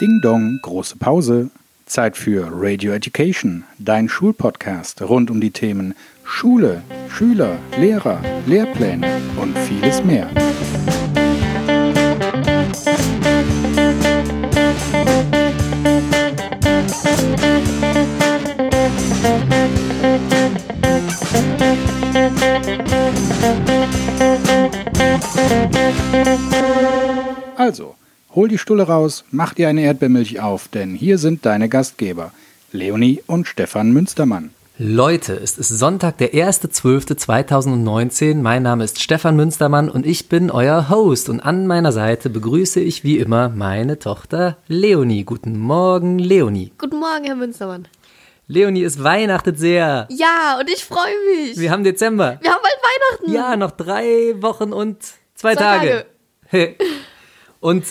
Ding Dong, große Pause. Zeit für Radio Education, dein Schulpodcast rund um die Themen Schule, Schüler, Lehrer, Lehrpläne und vieles mehr. Also, hol die Stulle raus, mach dir eine Erdbeermilch auf, denn hier sind deine Gastgeber, Leonie und Stefan Münstermann. Leute, es ist Sonntag, der 1.12.2019. Mein Name ist Stefan Münstermann und ich bin euer Host. Und an meiner Seite begrüße ich wie immer meine Tochter Leonie. Guten Morgen, Leonie. Guten Morgen, Herr Münstermann. Leonie, es weihnachtet sehr. Ja, und ich freue mich. Wir haben Dezember. Wir haben bald Weihnachten. Ja, noch drei Wochen und zwei, Zwei Tage. und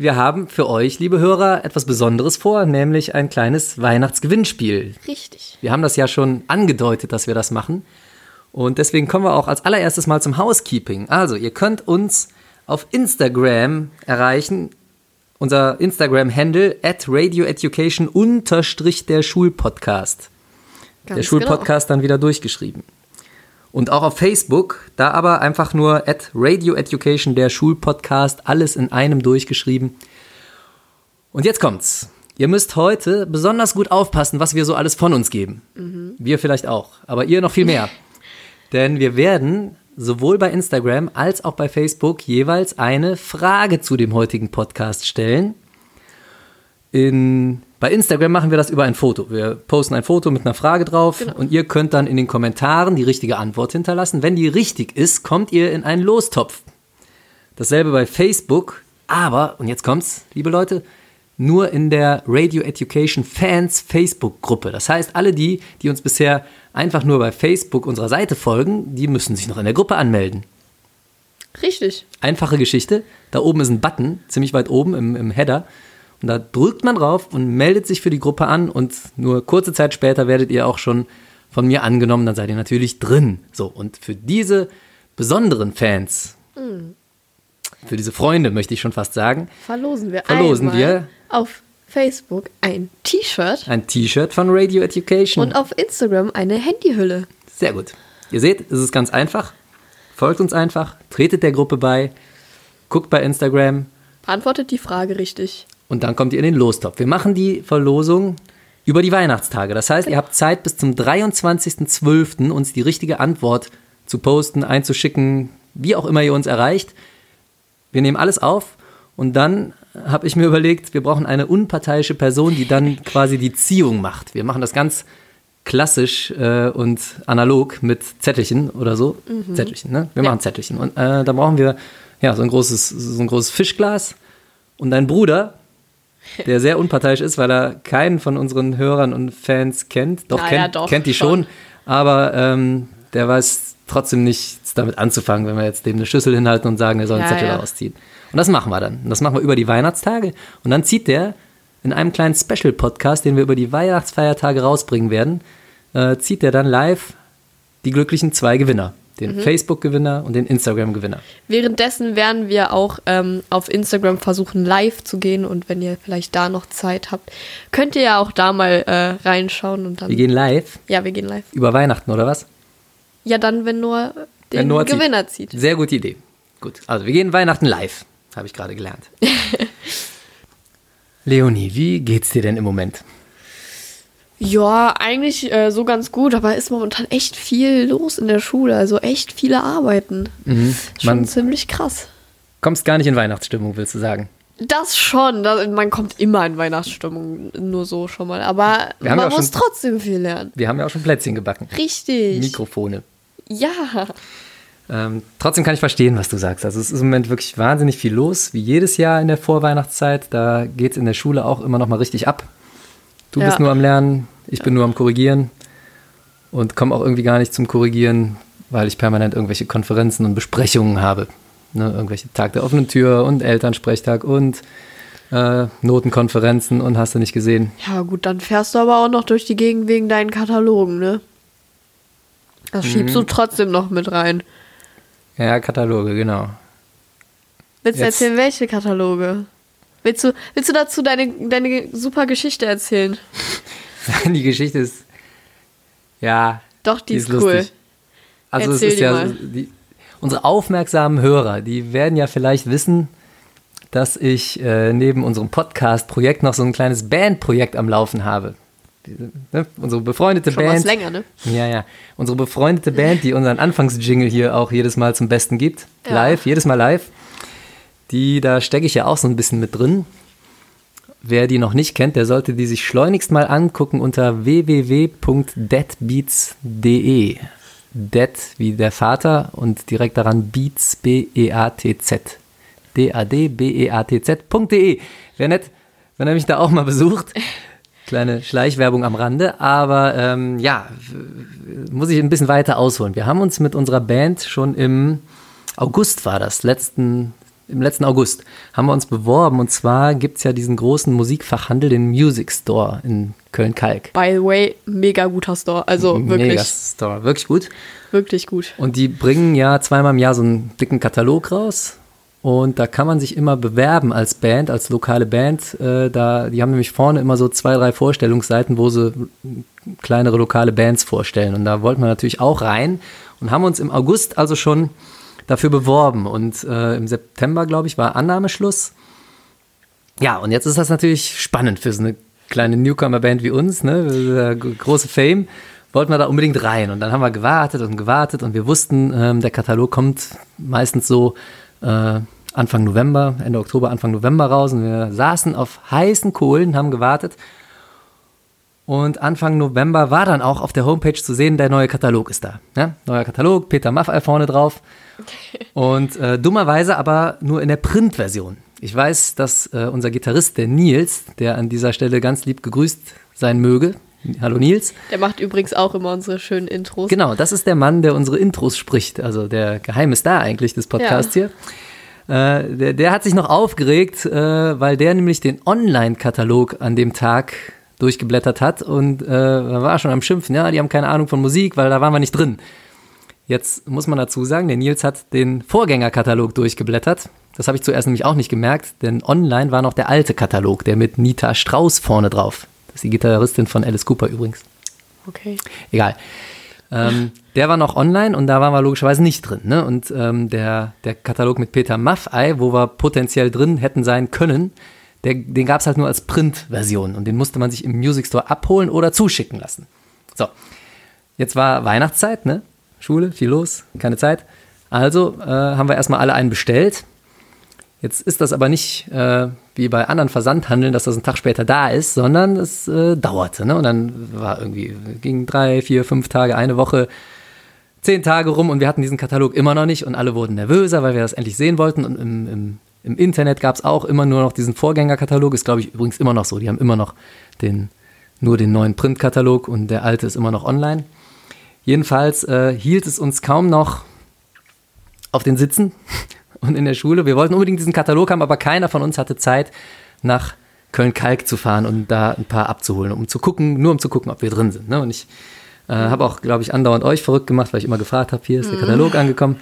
wir haben für euch, liebe Hörer, etwas Besonderes vor, nämlich ein kleines Weihnachtsgewinnspiel. Richtig. Wir haben das ja schon angedeutet, dass wir das machen. Und deswegen kommen wir auch als allererstes mal zum Housekeeping. Also, ihr könnt uns auf Instagram erreichen. Unser Instagram-Handle at radioeducation unterstrich der Schulpodcast. Ganz der Schulpodcast dann wieder durchgeschrieben. Und auch auf Facebook, da aber einfach nur at Radio Education, der Schulpodcast, alles in einem durchgeschrieben. Und jetzt kommt's. Ihr müsst heute besonders gut aufpassen, was wir so alles von uns geben. Wir vielleicht auch, aber ihr noch viel mehr. Denn wir werden sowohl bei Instagram als auch bei Facebook jeweils eine Frage zu dem heutigen Podcast stellen. In, bei Instagram machen wir das über ein Foto. Wir posten ein Foto mit einer Frage drauf und ihr könnt dann in den Kommentaren die richtige Antwort hinterlassen. Wenn die richtig ist, kommt ihr in einen Lostopf. Dasselbe bei Facebook, aber, und jetzt kommt's, liebe Leute, nur in der Radio Education Fans Facebook-Gruppe. Das heißt, alle die, die uns bisher einfach nur bei Facebook unserer Seite folgen, die müssen sich noch in der Gruppe anmelden. Richtig. Einfache Geschichte. Da oben ist ein Button, ziemlich weit oben im, im Header. Und da drückt man drauf und meldet sich für die Gruppe an. Und nur kurze Zeit später werdet ihr auch schon von mir angenommen. Dann seid ihr natürlich drin. So, und für diese besonderen Fans, für diese Freunde möchte ich schon fast sagen, Verlosen wir Verlosen wir. auf Facebook ein T-Shirt ein T-Shirt von Radio Education. und auf Instagram eine Handyhülle. Sehr gut. Ihr seht, es ist ganz einfach. Folgt uns einfach, tretet der Gruppe bei, guckt bei Instagram Beantwortet die Frage richtig. Und dann kommt ihr in den Lostopf. Wir machen die Verlosung über die Weihnachtstage. Das heißt, ihr habt Zeit bis zum 23.12. uns die richtige Antwort zu posten, einzuschicken, wie auch immer ihr uns erreicht. Wir nehmen alles auf und dann habe ich mir überlegt, wir brauchen eine unparteiische Person, die dann quasi die Ziehung macht. Wir machen das ganz klassisch äh, und analog mit Zettelchen oder so. Zettelchen, ne? Wir Ja. machen Zettelchen. Und äh, da brauchen wir ja so ein großes, so ein großes Fischglas und dein Bruder, der sehr unparteiisch ist, weil er keinen von unseren Hörern und Fans kennt. Doch, Na kennt, doch, kennt die schon, schon. aber ähm, der weiß trotzdem nichts damit anzufangen, wenn wir jetzt dem eine Schüssel hinhalten und sagen, er soll einen Ja, Zettel ja. ausziehen. Und das machen wir dann. Und das machen wir über die Weihnachtstage. Und dann zieht der in einem kleinen Special-Podcast, den wir über die Weihnachtsfeiertage rausbringen werden, äh, zieht der dann live die glücklichen zwei Gewinner. Den Mhm. Facebook-Gewinner und den Instagram-Gewinner. Währenddessen werden wir auch ähm, auf Instagram versuchen, live zu gehen. Und wenn ihr vielleicht da noch Zeit habt, könnt ihr ja auch da mal äh, reinschauen. Und dann, Wir gehen live ja, wir gehen live. über Weihnachten, oder was? Ja, dann, wenn nur den Wenn Noah zieht. Gewinner zieht. Sehr gute Idee. Gut, also wir gehen Weihnachten live, habe ich gerade gelernt. Leonie, wie geht's dir denn im Moment? Ja, eigentlich äh, so ganz gut, aber ist momentan echt viel los in der Schule, also echt viele Arbeiten. Schon Man- ziemlich krass. Kommst gar nicht in Weihnachtsstimmung, willst du sagen? Das schon, da, man kommt immer in Weihnachtsstimmung, nur so schon mal, aber man ja muss schon- trotzdem viel lernen. Wir haben ja auch schon Plätzchen gebacken. Richtig. Mikrofone. Ja. Ähm, trotzdem kann ich verstehen, was du sagst. Also es ist im Moment wirklich wahnsinnig viel los, wie jedes Jahr in der Vorweihnachtszeit. Da geht's in der Schule auch immer noch mal richtig ab. Du Ja. bist nur am Lernen, ich bin nur am Korrigieren und komme auch irgendwie gar nicht zum Korrigieren, weil ich permanent irgendwelche Konferenzen und Besprechungen habe. Ne, irgendwelche Tag der offenen Tür und Elternsprechtag und äh, Notenkonferenzen und hast du nicht gesehen. Ja, gut, dann fährst du aber auch noch durch die Gegend wegen deinen Katalogen, ne? Das schiebst Mhm. du trotzdem noch mit rein. Ja, Kataloge, genau. Willst du Jetzt- erzählen, welche Kataloge? Willst du, willst du dazu deine, deine super Geschichte erzählen? Die Geschichte ist, ja, Doch, die, die ist, ist cool. lustig. Also Erzähl es ist die ja, die, unsere aufmerksamen Hörer, die werden ja vielleicht wissen, dass ich äh, neben unserem Podcast-Projekt noch so ein kleines Bandprojekt am Laufen habe. Diese, ne, unsere befreundete Schon Band. was länger, ne? Ja, ja. Unsere befreundete Band, die unseren Anfangsjingle hier auch jedes Mal zum Besten gibt. Ja. Live, jedes Mal live. Die, da stecke ich ja auch so ein bisschen mit drin. Wer die noch nicht kennt, der sollte die sich schleunigst mal angucken unter www.deadbeats.de. Dead wie der Vater und direkt daran Beats, B-E-A-T-Z. D-A-D-B-E-A-T-Z.de. Wäre nett, wenn er mich da auch mal besucht. Kleine Schleichwerbung am Rande, aber ähm, ja, muss ich ein bisschen weiter ausholen. Wir haben uns mit unserer Band schon im August war das, letzten, im letzten August, haben wir uns beworben und zwar gibt es ja diesen großen Musikfachhandel, den Music Store in Köln-Kalk. By the way, mega guter Store. Also wirklich, Mega Store, wirklich gut. wirklich gut. Und die bringen ja zweimal im Jahr so einen dicken Katalog raus. Und da kann man sich immer bewerben als Band, als lokale Band. Äh, da, die haben nämlich vorne immer so zwei, drei Vorstellungsseiten, wo sie kleinere lokale Bands vorstellen. Und da wollten wir natürlich auch rein und haben uns im August also schon dafür beworben. Und äh, im September, glaube ich, war Annahmeschluss. Ja, und jetzt ist das natürlich spannend für so eine kleine Newcomer-Band wie uns, ne? Große Fame. Wollten wir da unbedingt rein. Und dann haben wir gewartet und gewartet und wir wussten, ähm, der Katalog kommt meistens so äh, Anfang November, Ende Oktober, Anfang November raus. Und wir saßen auf heißen Kohlen, haben gewartet. Und Anfang November war dann auch auf der Homepage zu sehen, der neue Katalog ist da. Ja? Neuer Katalog, Peter Maffei vorne drauf. Und äh, dummerweise aber nur in der Printversion. Ich weiß, dass äh, unser Gitarrist, der Nils, der an dieser Stelle ganz lieb gegrüßt sein möge. Hallo Nils. Der macht übrigens auch immer unsere schönen Intros. Genau, das ist der Mann, der unsere Intros spricht. Also der geheime Star eigentlich des Podcasts hier. Äh, der, der hat sich noch aufgeregt, äh, weil der nämlich den Online-Katalog an dem Tag durchgeblättert hat und äh, war schon am Schimpfen, ja, die haben keine Ahnung von Musik, weil da waren wir nicht drin. Jetzt muss man dazu sagen, der Nils hat den Vorgängerkatalog durchgeblättert. Das habe ich zuerst nämlich auch nicht gemerkt, denn online war noch der alte Katalog, der mit Nita Strauß vorne drauf. Das ist die Gitarristin von Alice Cooper übrigens. Okay. Egal. Ähm, der war noch online und da waren wir logischerweise nicht drin. Ne? Und ähm, der, der Katalog mit Peter Maffei, wo wir potenziell drin hätten sein können, der, den gab es halt nur als Print-Version und den musste man sich im Music Store abholen oder zuschicken lassen. So, jetzt war Weihnachtszeit, ne? Schule, viel los, keine Zeit. Also äh, haben wir erstmal alle einen bestellt. Jetzt ist das aber nicht äh, wie bei anderen Versandhandeln, dass das einen Tag später da ist, sondern es äh, dauerte. Ne? Und dann war irgendwie, ging drei, vier, fünf Tage, eine Woche, zehn Tage rum und wir hatten diesen Katalog immer noch nicht und alle wurden nervöser, weil wir das endlich sehen wollten. Und im, im, im Internet gab es auch immer nur noch diesen Vorgängerkatalog, ist glaube ich übrigens immer noch so. Die haben immer noch den, nur den neuen Printkatalog und der alte ist immer noch online. Jedenfalls äh, hielt es uns kaum noch auf den Sitzen und in der Schule. Wir wollten unbedingt diesen Katalog haben, aber keiner von uns hatte Zeit, nach Köln-Kalk zu fahren und da ein paar abzuholen, um zu gucken, nur um zu gucken, ob wir drin sind. Ne? Und ich äh, habe auch, glaube ich, andauernd euch verrückt gemacht, weil ich immer gefragt habe, hier ist der Katalog angekommen.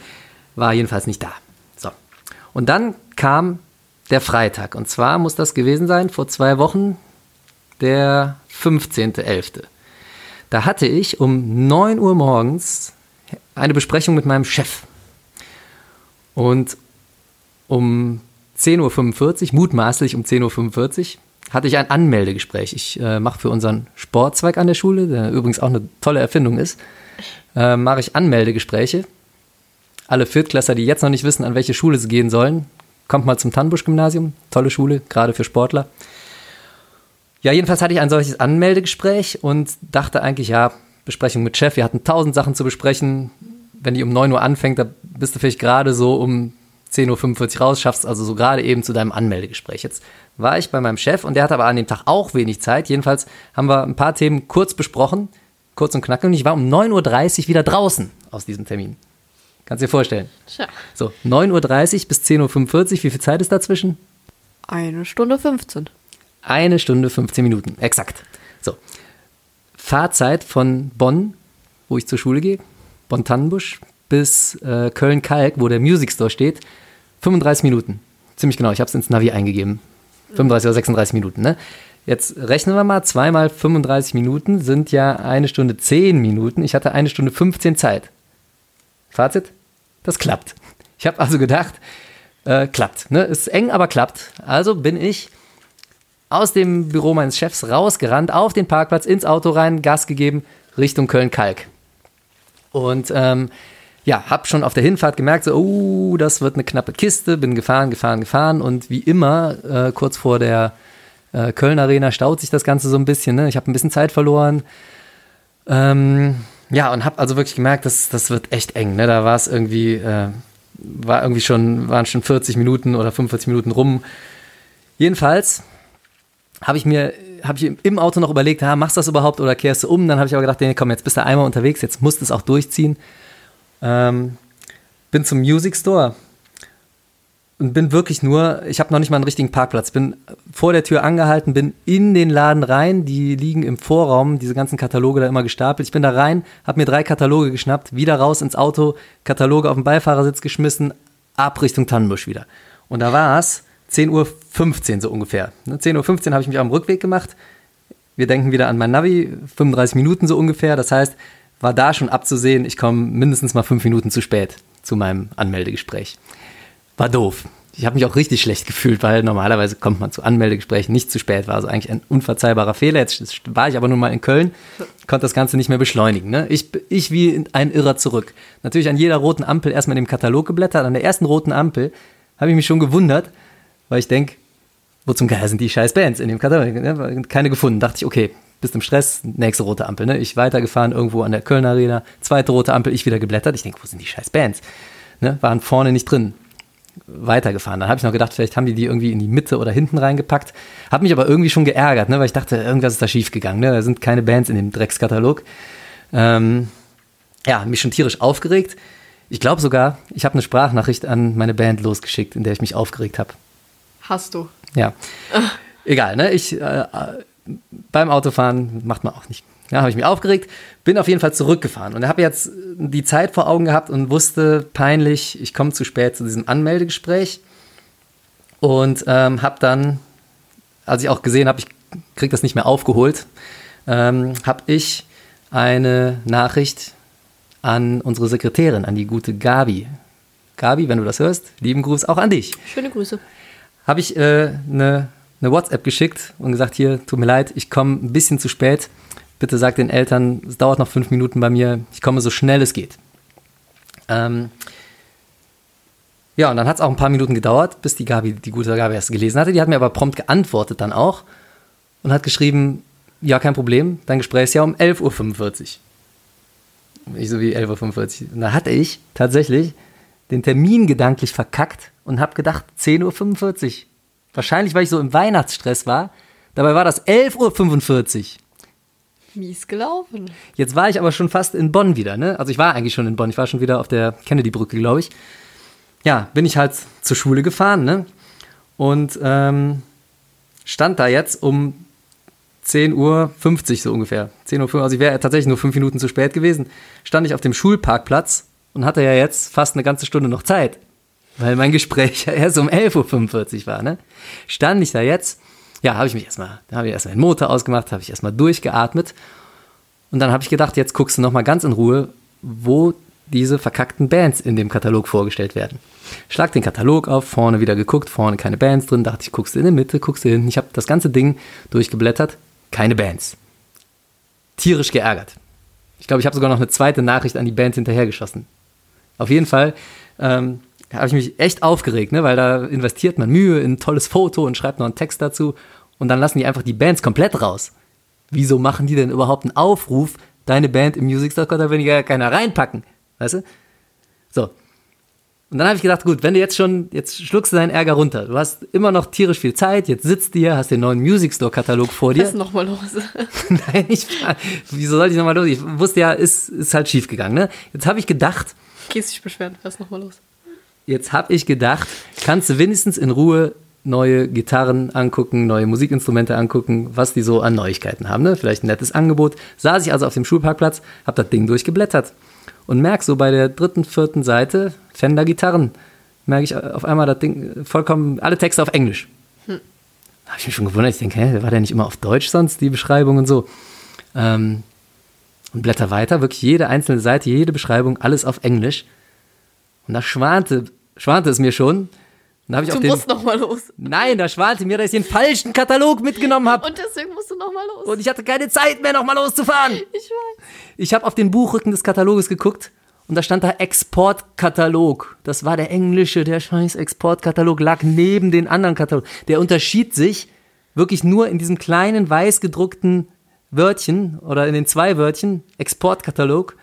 War jedenfalls nicht da. Und dann kam der Freitag. Und zwar muss das gewesen sein, vor zwei Wochen, der 15.11. Da hatte ich um 9 Uhr morgens eine Besprechung mit meinem Chef. Und um 10.45 Uhr, mutmaßlich um 10.45 Uhr, hatte ich ein Anmeldegespräch. Ich äh, mache für unseren Sportzweig an der Schule, der übrigens auch eine tolle Erfindung ist, äh, mache ich Anmeldegespräche. Alle Viertklässler, die jetzt noch nicht wissen, an welche Schule sie gehen sollen, kommt mal zum Tannbusch-Gymnasium. Tolle Schule, gerade für Sportler. Ja, jedenfalls hatte ich ein solches Anmeldegespräch und dachte eigentlich, ja, Besprechung mit Chef, wir hatten tausend Sachen zu besprechen. Wenn die um 9 Uhr anfängt, da bist du vielleicht gerade so um 10.45 Uhr raus, schaffst also so gerade eben zu deinem Anmeldegespräch. Jetzt war ich bei meinem Chef und der hatte aber an dem Tag auch wenig Zeit. Jedenfalls haben wir ein paar Themen kurz besprochen, kurz und knackig. Und ich war um 9.30 Uhr wieder draußen aus diesem Termin. Kannst dir vorstellen. Tja, So, 9.30 Uhr bis 10.45 Uhr, wie viel Zeit ist dazwischen? eine Stunde 15. Eine Stunde 15 Minuten, exakt. So. Fahrzeit von Bonn, wo ich zur Schule gehe, Bonn-Tannenbusch, bis äh, Köln-Kalk, wo der Music Store steht, 35 Minuten. Ziemlich genau, ich habe es ins Navi eingegeben. 35 oder 36 Minuten, ne? Jetzt rechnen wir mal, zweimal 35 Minuten sind ja eine Stunde 10 Minuten. Ich hatte eine Stunde 15 Zeit. Fazit, das klappt. Ich habe also gedacht, äh, klappt. Ne? Ist eng, aber klappt. Also bin ich aus dem Büro meines Chefs rausgerannt, auf den Parkplatz, ins Auto rein, Gas gegeben, Richtung Köln-Kalk. Und ähm, ja, habe schon auf der Hinfahrt gemerkt, so, oh, das wird eine knappe Kiste, bin gefahren, gefahren, gefahren und wie immer, äh, kurz vor der äh, Köln Arena staut sich das Ganze so ein bisschen. Ne? Ich habe ein bisschen Zeit verloren. Ähm, ja, und habe also wirklich gemerkt, das, das wird echt eng. Ne? Da war es irgendwie, äh, war irgendwie schon, waren schon 40 Minuten oder 45 Minuten rum. Jedenfalls habe ich mir habe ich im Auto noch überlegt, ha, machst du das überhaupt oder kehrst du um? Dann habe ich aber gedacht, nee, komm, jetzt bist du einmal unterwegs, jetzt musst du es auch durchziehen. Ähm, bin zum Music Store und bin wirklich nur, ich habe noch nicht mal einen richtigen Parkplatz, bin vor der Tür angehalten, bin in den Laden rein, die liegen im Vorraum, diese ganzen Kataloge da immer gestapelt. Ich bin da rein, habe mir drei Kataloge geschnappt, wieder raus ins Auto, Kataloge auf den Beifahrersitz geschmissen, ab Richtung Tannenbusch wieder. Und da war es 10.15 Uhr so ungefähr. 10.15 Uhr habe ich mich dem Rückweg gemacht. Wir denken wieder an mein Navi, 35 Minuten so ungefähr. Das heißt, war da schon abzusehen, ich komme mindestens mal fünf Minuten zu spät zu meinem Anmeldegespräch. War doof. Ich habe mich auch richtig schlecht gefühlt, weil normalerweise kommt man zu Anmeldegesprächen nicht zu spät. War also eigentlich ein unverzeihbarer Fehler. Jetzt war ich aber nun mal in Köln, konnte das Ganze nicht mehr beschleunigen. Ne? Ich, ich wie ein Irrer zurück. Natürlich an jeder roten Ampel erstmal in dem Katalog geblättert. An der ersten roten Ampel habe ich mich schon gewundert, weil ich denke, wo zum Geier sind die scheiß Bands in dem Katalog? Ne? Keine gefunden. Dachte ich, okay, bist im Stress, nächste rote Ampel. Ne? Ich weitergefahren irgendwo an der Kölner Arena, zweite rote Ampel, ich wieder geblättert. Ich denke, wo sind die scheiß Bands? Ne? Waren vorne nicht drin weitergefahren. Dann habe ich noch gedacht, vielleicht haben die die irgendwie in die Mitte oder hinten reingepackt. Habe mich aber irgendwie schon geärgert, ne, weil ich dachte, irgendwas ist da schief gegangen. Ne? Da sind keine Bands in dem Dreckskatalog. Ähm, ja, mich schon tierisch aufgeregt. Ich glaube sogar, ich habe eine Sprachnachricht an meine Band losgeschickt, in der ich mich aufgeregt habe. Hast du? Ja. Egal, ne? Ich äh, beim Autofahren macht man auch nicht. Ja, habe ich mich aufgeregt, bin auf jeden Fall zurückgefahren und habe jetzt die Zeit vor Augen gehabt und wusste peinlich, ich komme zu spät zu diesem Anmeldegespräch und ähm, habe dann, als ich auch gesehen habe, ich kriege das nicht mehr aufgeholt, ähm, habe ich eine Nachricht an unsere Sekretärin, an die gute Gabi. Gabi, wenn du das hörst, lieben Gruß auch an dich. Schöne Grüße. Habe ich äh, eine, eine WhatsApp geschickt und gesagt, hier, tut mir leid, ich komme ein bisschen zu spät bitte sag den Eltern, es dauert noch fünf Minuten bei mir, ich komme so schnell es geht. Ähm, ja, und dann hat es auch ein paar Minuten gedauert, bis die Gabi, die gute Gabi erst gelesen hatte. Die hat mir aber prompt geantwortet dann auch und hat geschrieben, ja, kein Problem, dein Gespräch ist ja um 11.45 Uhr. Ich so wie 11.45 Uhr. Und da hatte ich tatsächlich den Termin gedanklich verkackt und habe gedacht 10.45 Uhr. Wahrscheinlich, weil ich so im Weihnachtsstress war. Dabei war das 11.45 Uhr. Mies gelaufen. Jetzt war ich aber schon fast in Bonn wieder, ne? Also ich war eigentlich schon in Bonn. Ich war schon wieder auf der Kennedy-Brücke, glaube ich. Ja, bin ich halt zur Schule gefahren, ne? Und ähm, stand da jetzt um 10.50 Uhr so ungefähr. 10.05 Uhr, also ich wäre tatsächlich nur fünf Minuten zu spät gewesen. Stand ich auf dem Schulparkplatz und hatte ja jetzt fast eine ganze Stunde noch Zeit. Weil mein Gespräch ja erst um 11.45 Uhr war, ne? Stand ich da jetzt ja, habe ich mich erstmal, da habe ich erstmal den Motor ausgemacht, habe ich erstmal durchgeatmet und dann habe ich gedacht, jetzt guckst du nochmal ganz in Ruhe, wo diese verkackten Bands in dem Katalog vorgestellt werden. Schlag den Katalog auf, vorne wieder geguckt, vorne keine Bands drin, dachte ich, guckst du in der Mitte, guckst du hinten. Ich habe das ganze Ding durchgeblättert, keine Bands. Tierisch geärgert. Ich glaube, ich habe sogar noch eine zweite Nachricht an die Band hinterhergeschossen. Auf jeden Fall ähm, da habe ich mich echt aufgeregt, ne? weil da investiert man Mühe in ein tolles Foto und schreibt noch einen Text dazu und dann lassen die einfach die Bands komplett raus. Wieso machen die denn überhaupt einen Aufruf, deine Band im Music Store, da will ja keiner reinpacken, weißt du? So. Und dann habe ich gedacht, gut, wenn du jetzt schon, jetzt schluckst du deinen Ärger runter. Du hast immer noch tierisch viel Zeit, jetzt sitzt du hier, hast den neuen Music Store Katalog vor dir. Was ist nochmal los? Nein, ich, wieso soll ich nochmal los? Ich wusste ja, ist, ist halt schief gegangen, ne? Jetzt habe ich gedacht. Gehst dich beschweren, was ist nochmal los? Jetzt habe ich gedacht, kannst du wenigstens in Ruhe neue Gitarren angucken, neue Musikinstrumente angucken, was die so an Neuigkeiten haben. Ne? Vielleicht ein nettes Angebot. Saß ich also auf dem Schulparkplatz, habe das Ding durchgeblättert und merke so bei der dritten, vierten Seite Fender Gitarren, merke ich auf einmal das Ding vollkommen, alle Texte auf Englisch. Hm. Da habe ich mich schon gewundert. Ich denke, hä, war der nicht immer auf Deutsch sonst, die Beschreibung und so? Ähm, und blätter weiter, wirklich jede einzelne Seite, jede Beschreibung, alles auf Englisch. Und da schwante, schwante es mir schon. Und da hab ich Du auf den, musst noch mal los. Nein, da schwante mir, dass ich den falschen Katalog mitgenommen habe. Und deswegen musst du noch mal los. Und ich hatte keine Zeit mehr, nochmal loszufahren. ich weiß. Ich habe auf den Buchrücken des Kataloges geguckt und da stand da Exportkatalog. Das war der englische, der scheiß Exportkatalog lag neben den anderen Katalogen. Der unterschied sich wirklich nur in diesem kleinen weiß gedruckten Wörtchen oder in den zwei Wörtchen Exportkatalog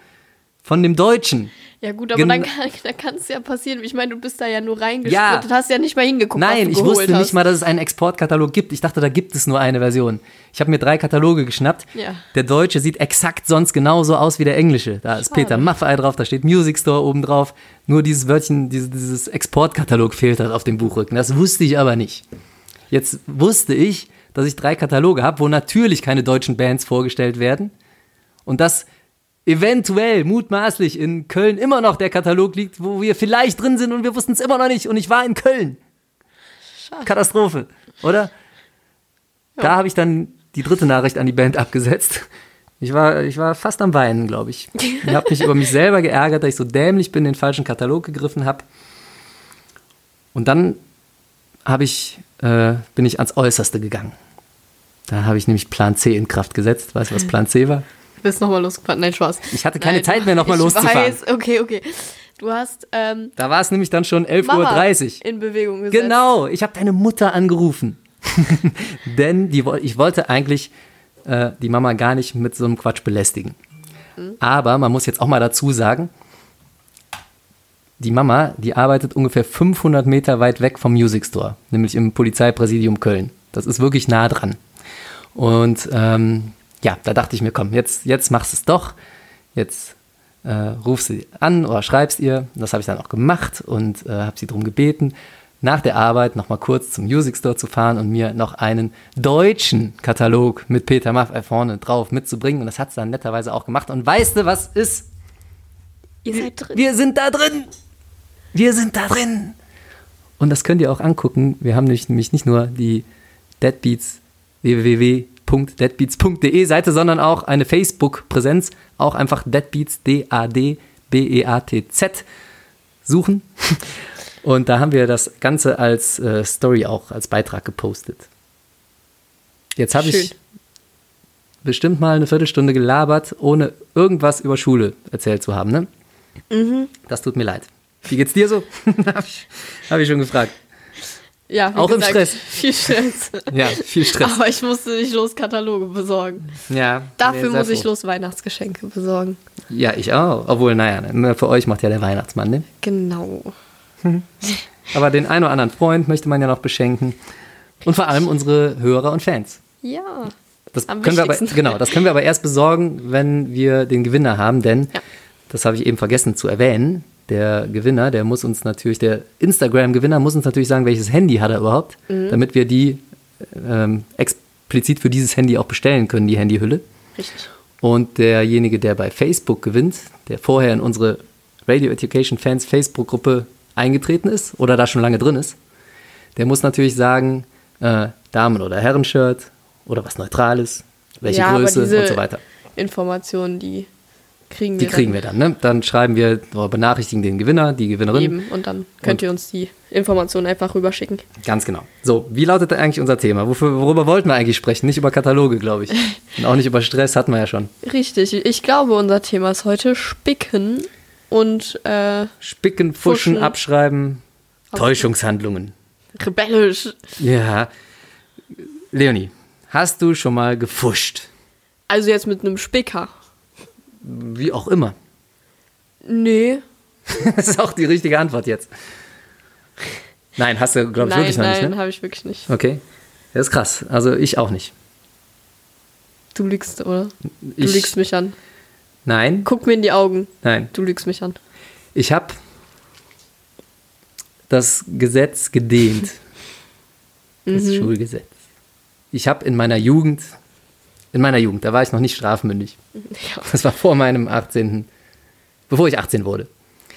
von dem deutschen. Ja gut, aber Gen- dann, kann, dann kann es ja passieren. Ich meine, du bist da ja nur Ja. reingesprittet, hast ja nicht mal hingeguckt, Nein, ich wusste hast. nicht mal, dass es einen Exportkatalog gibt. Ich dachte, da gibt es nur eine Version. Ich habe mir drei Kataloge geschnappt. Ja. Der deutsche sieht exakt sonst genauso aus wie der englische. Da ist Schade. Peter Maffei drauf, da steht Music Store oben drauf. Nur dieses Wörtchen, dieses, dieses Exportkatalog fehlt halt auf dem Buchrücken. Das wusste ich aber nicht. Jetzt wusste ich, dass ich drei Kataloge habe, wo natürlich keine deutschen Bands vorgestellt werden. Und dass eventuell, mutmaßlich in Köln immer noch der Katalog liegt, wo wir vielleicht drin sind und wir wussten es immer noch nicht. Und ich war in Köln. Katastrophe, oder? Da habe ich dann die dritte Nachricht an die Band abgesetzt. Ich war, ich war fast am Weinen, glaube ich. Ich habe mich über mich selber geärgert, dass ich so dämlich bin, den falschen Katalog gegriffen habe. Und dann habe ich, äh, bin ich ans Äußerste gegangen. Da habe ich nämlich Plan C in Kraft gesetzt. Weißt du, was Plan C war? Bist noch mal losgefahren. Nein, Spaß. Ich hatte keine Nein, Zeit mehr, noch mal ich loszufahren. Weiß, okay, okay. Du hast ähm, Da war es nämlich dann schon Mama 11.30 Uhr. in Bewegung gesetzt. Genau, ich habe deine Mutter angerufen. Denn die, ich wollte eigentlich äh, die Mama gar nicht mit so einem Quatsch belästigen. Aber man muss jetzt auch mal dazu sagen, die Mama, die arbeitet ungefähr 500 Meter weit weg vom Music Store, nämlich im Polizeipräsidium Köln. Das ist wirklich nah dran. Und ähm, ja, da dachte ich mir, komm, jetzt, jetzt machst du es doch. Jetzt äh, rufst sie an oder schreibst ihr. Das habe ich dann auch gemacht und äh, habe sie darum gebeten, nach der Arbeit noch mal kurz zum Music Store zu fahren und mir noch einen deutschen Katalog mit Peter Maffay vorne drauf mitzubringen. Und das hat sie dann netterweise auch gemacht. Und weißt du, was ist? Ihr seid drin. Wir sind da drin. Wir sind da drin. Und das könnt ihr auch angucken. Wir haben nämlich, nämlich nicht nur die Deadbeats www.deadbeats.de Seite, sondern auch eine Facebook-Präsenz. Auch einfach Deadbeats, D-A-D-B-E-A-T-Z suchen. Und da haben wir das Ganze als äh, Story auch, als Beitrag gepostet. Jetzt habe ich bestimmt mal eine Viertelstunde gelabert, ohne irgendwas über Schule erzählt zu haben, ne? Das tut mir leid. Wie geht's dir so? Habe ich, hab ich schon gefragt. Ja, Auch im gesagt, Stress. Viel Stress. Ja, viel Stress. Aber ich musste nicht los Kataloge besorgen. Ja, Dafür nee, muss ich los Weihnachtsgeschenke besorgen. Ja, ich auch. Obwohl, naja, ne, für euch macht ja der Weihnachtsmann, ne? Genau. Aber den einen oder anderen Freund möchte man ja noch beschenken. Und vor allem unsere Hörer und Fans. Ja. Das können wir aber, genau, das können wir aber erst besorgen, wenn wir den Gewinner haben, denn Ja. das habe ich eben vergessen zu erwähnen. Der Gewinner, der muss uns natürlich, der Instagram-Gewinner muss uns natürlich sagen, welches Handy hat er überhaupt, Mhm. damit wir die ähm, explizit für dieses Handy auch bestellen können, die Handyhülle. Richtig. Und derjenige, der bei Facebook gewinnt, der vorher in unsere Radio Education Fans Facebook-Gruppe eingetreten ist oder da schon lange drin ist, der muss natürlich sagen, äh, Damen- oder Herrenshirt oder was Neutrales, welche ja, Größe und so weiter. Informationen, die kriegen Die wir kriegen wir dann. Ne? Dann schreiben wir oder benachrichtigen den Gewinner, die Gewinnerin. eben und dann könnt ihr uns die Informationen einfach rüberschicken. Ganz genau. So, wie lautet denn eigentlich unser Thema? Wofür, worüber wollten wir eigentlich sprechen? Nicht über Kataloge, glaube ich. Und auch nicht über Stress, hatten wir ja schon. Richtig. Ich glaube, unser Thema ist heute Spicken und äh, Spicken, Fuschen, Fuschen. Abschreiben, Täuschungshandlungen. rebellisch. Ja. Leonie, hast du schon mal gefuscht? Also jetzt mit einem Spicker. Wie auch immer. Nee. Das ist auch die richtige Antwort jetzt. Nein, hast du, glaube ich, nein, wirklich noch nein, nicht, ne? habe ich wirklich nicht. Okay. Das ist krass. Also ich auch nicht. Du lügst, oder? Du Ich- lügst mich an. Nein, Guck mir in die Augen. nein. Du lügst mich an. Ich habe das Gesetz gedehnt. Das Mhm. Schulgesetz. Ich habe in meiner Jugend, in meiner Jugend, da war ich noch nicht strafmündig. Ja. Das war vor meinem 18., bevor ich 18 wurde,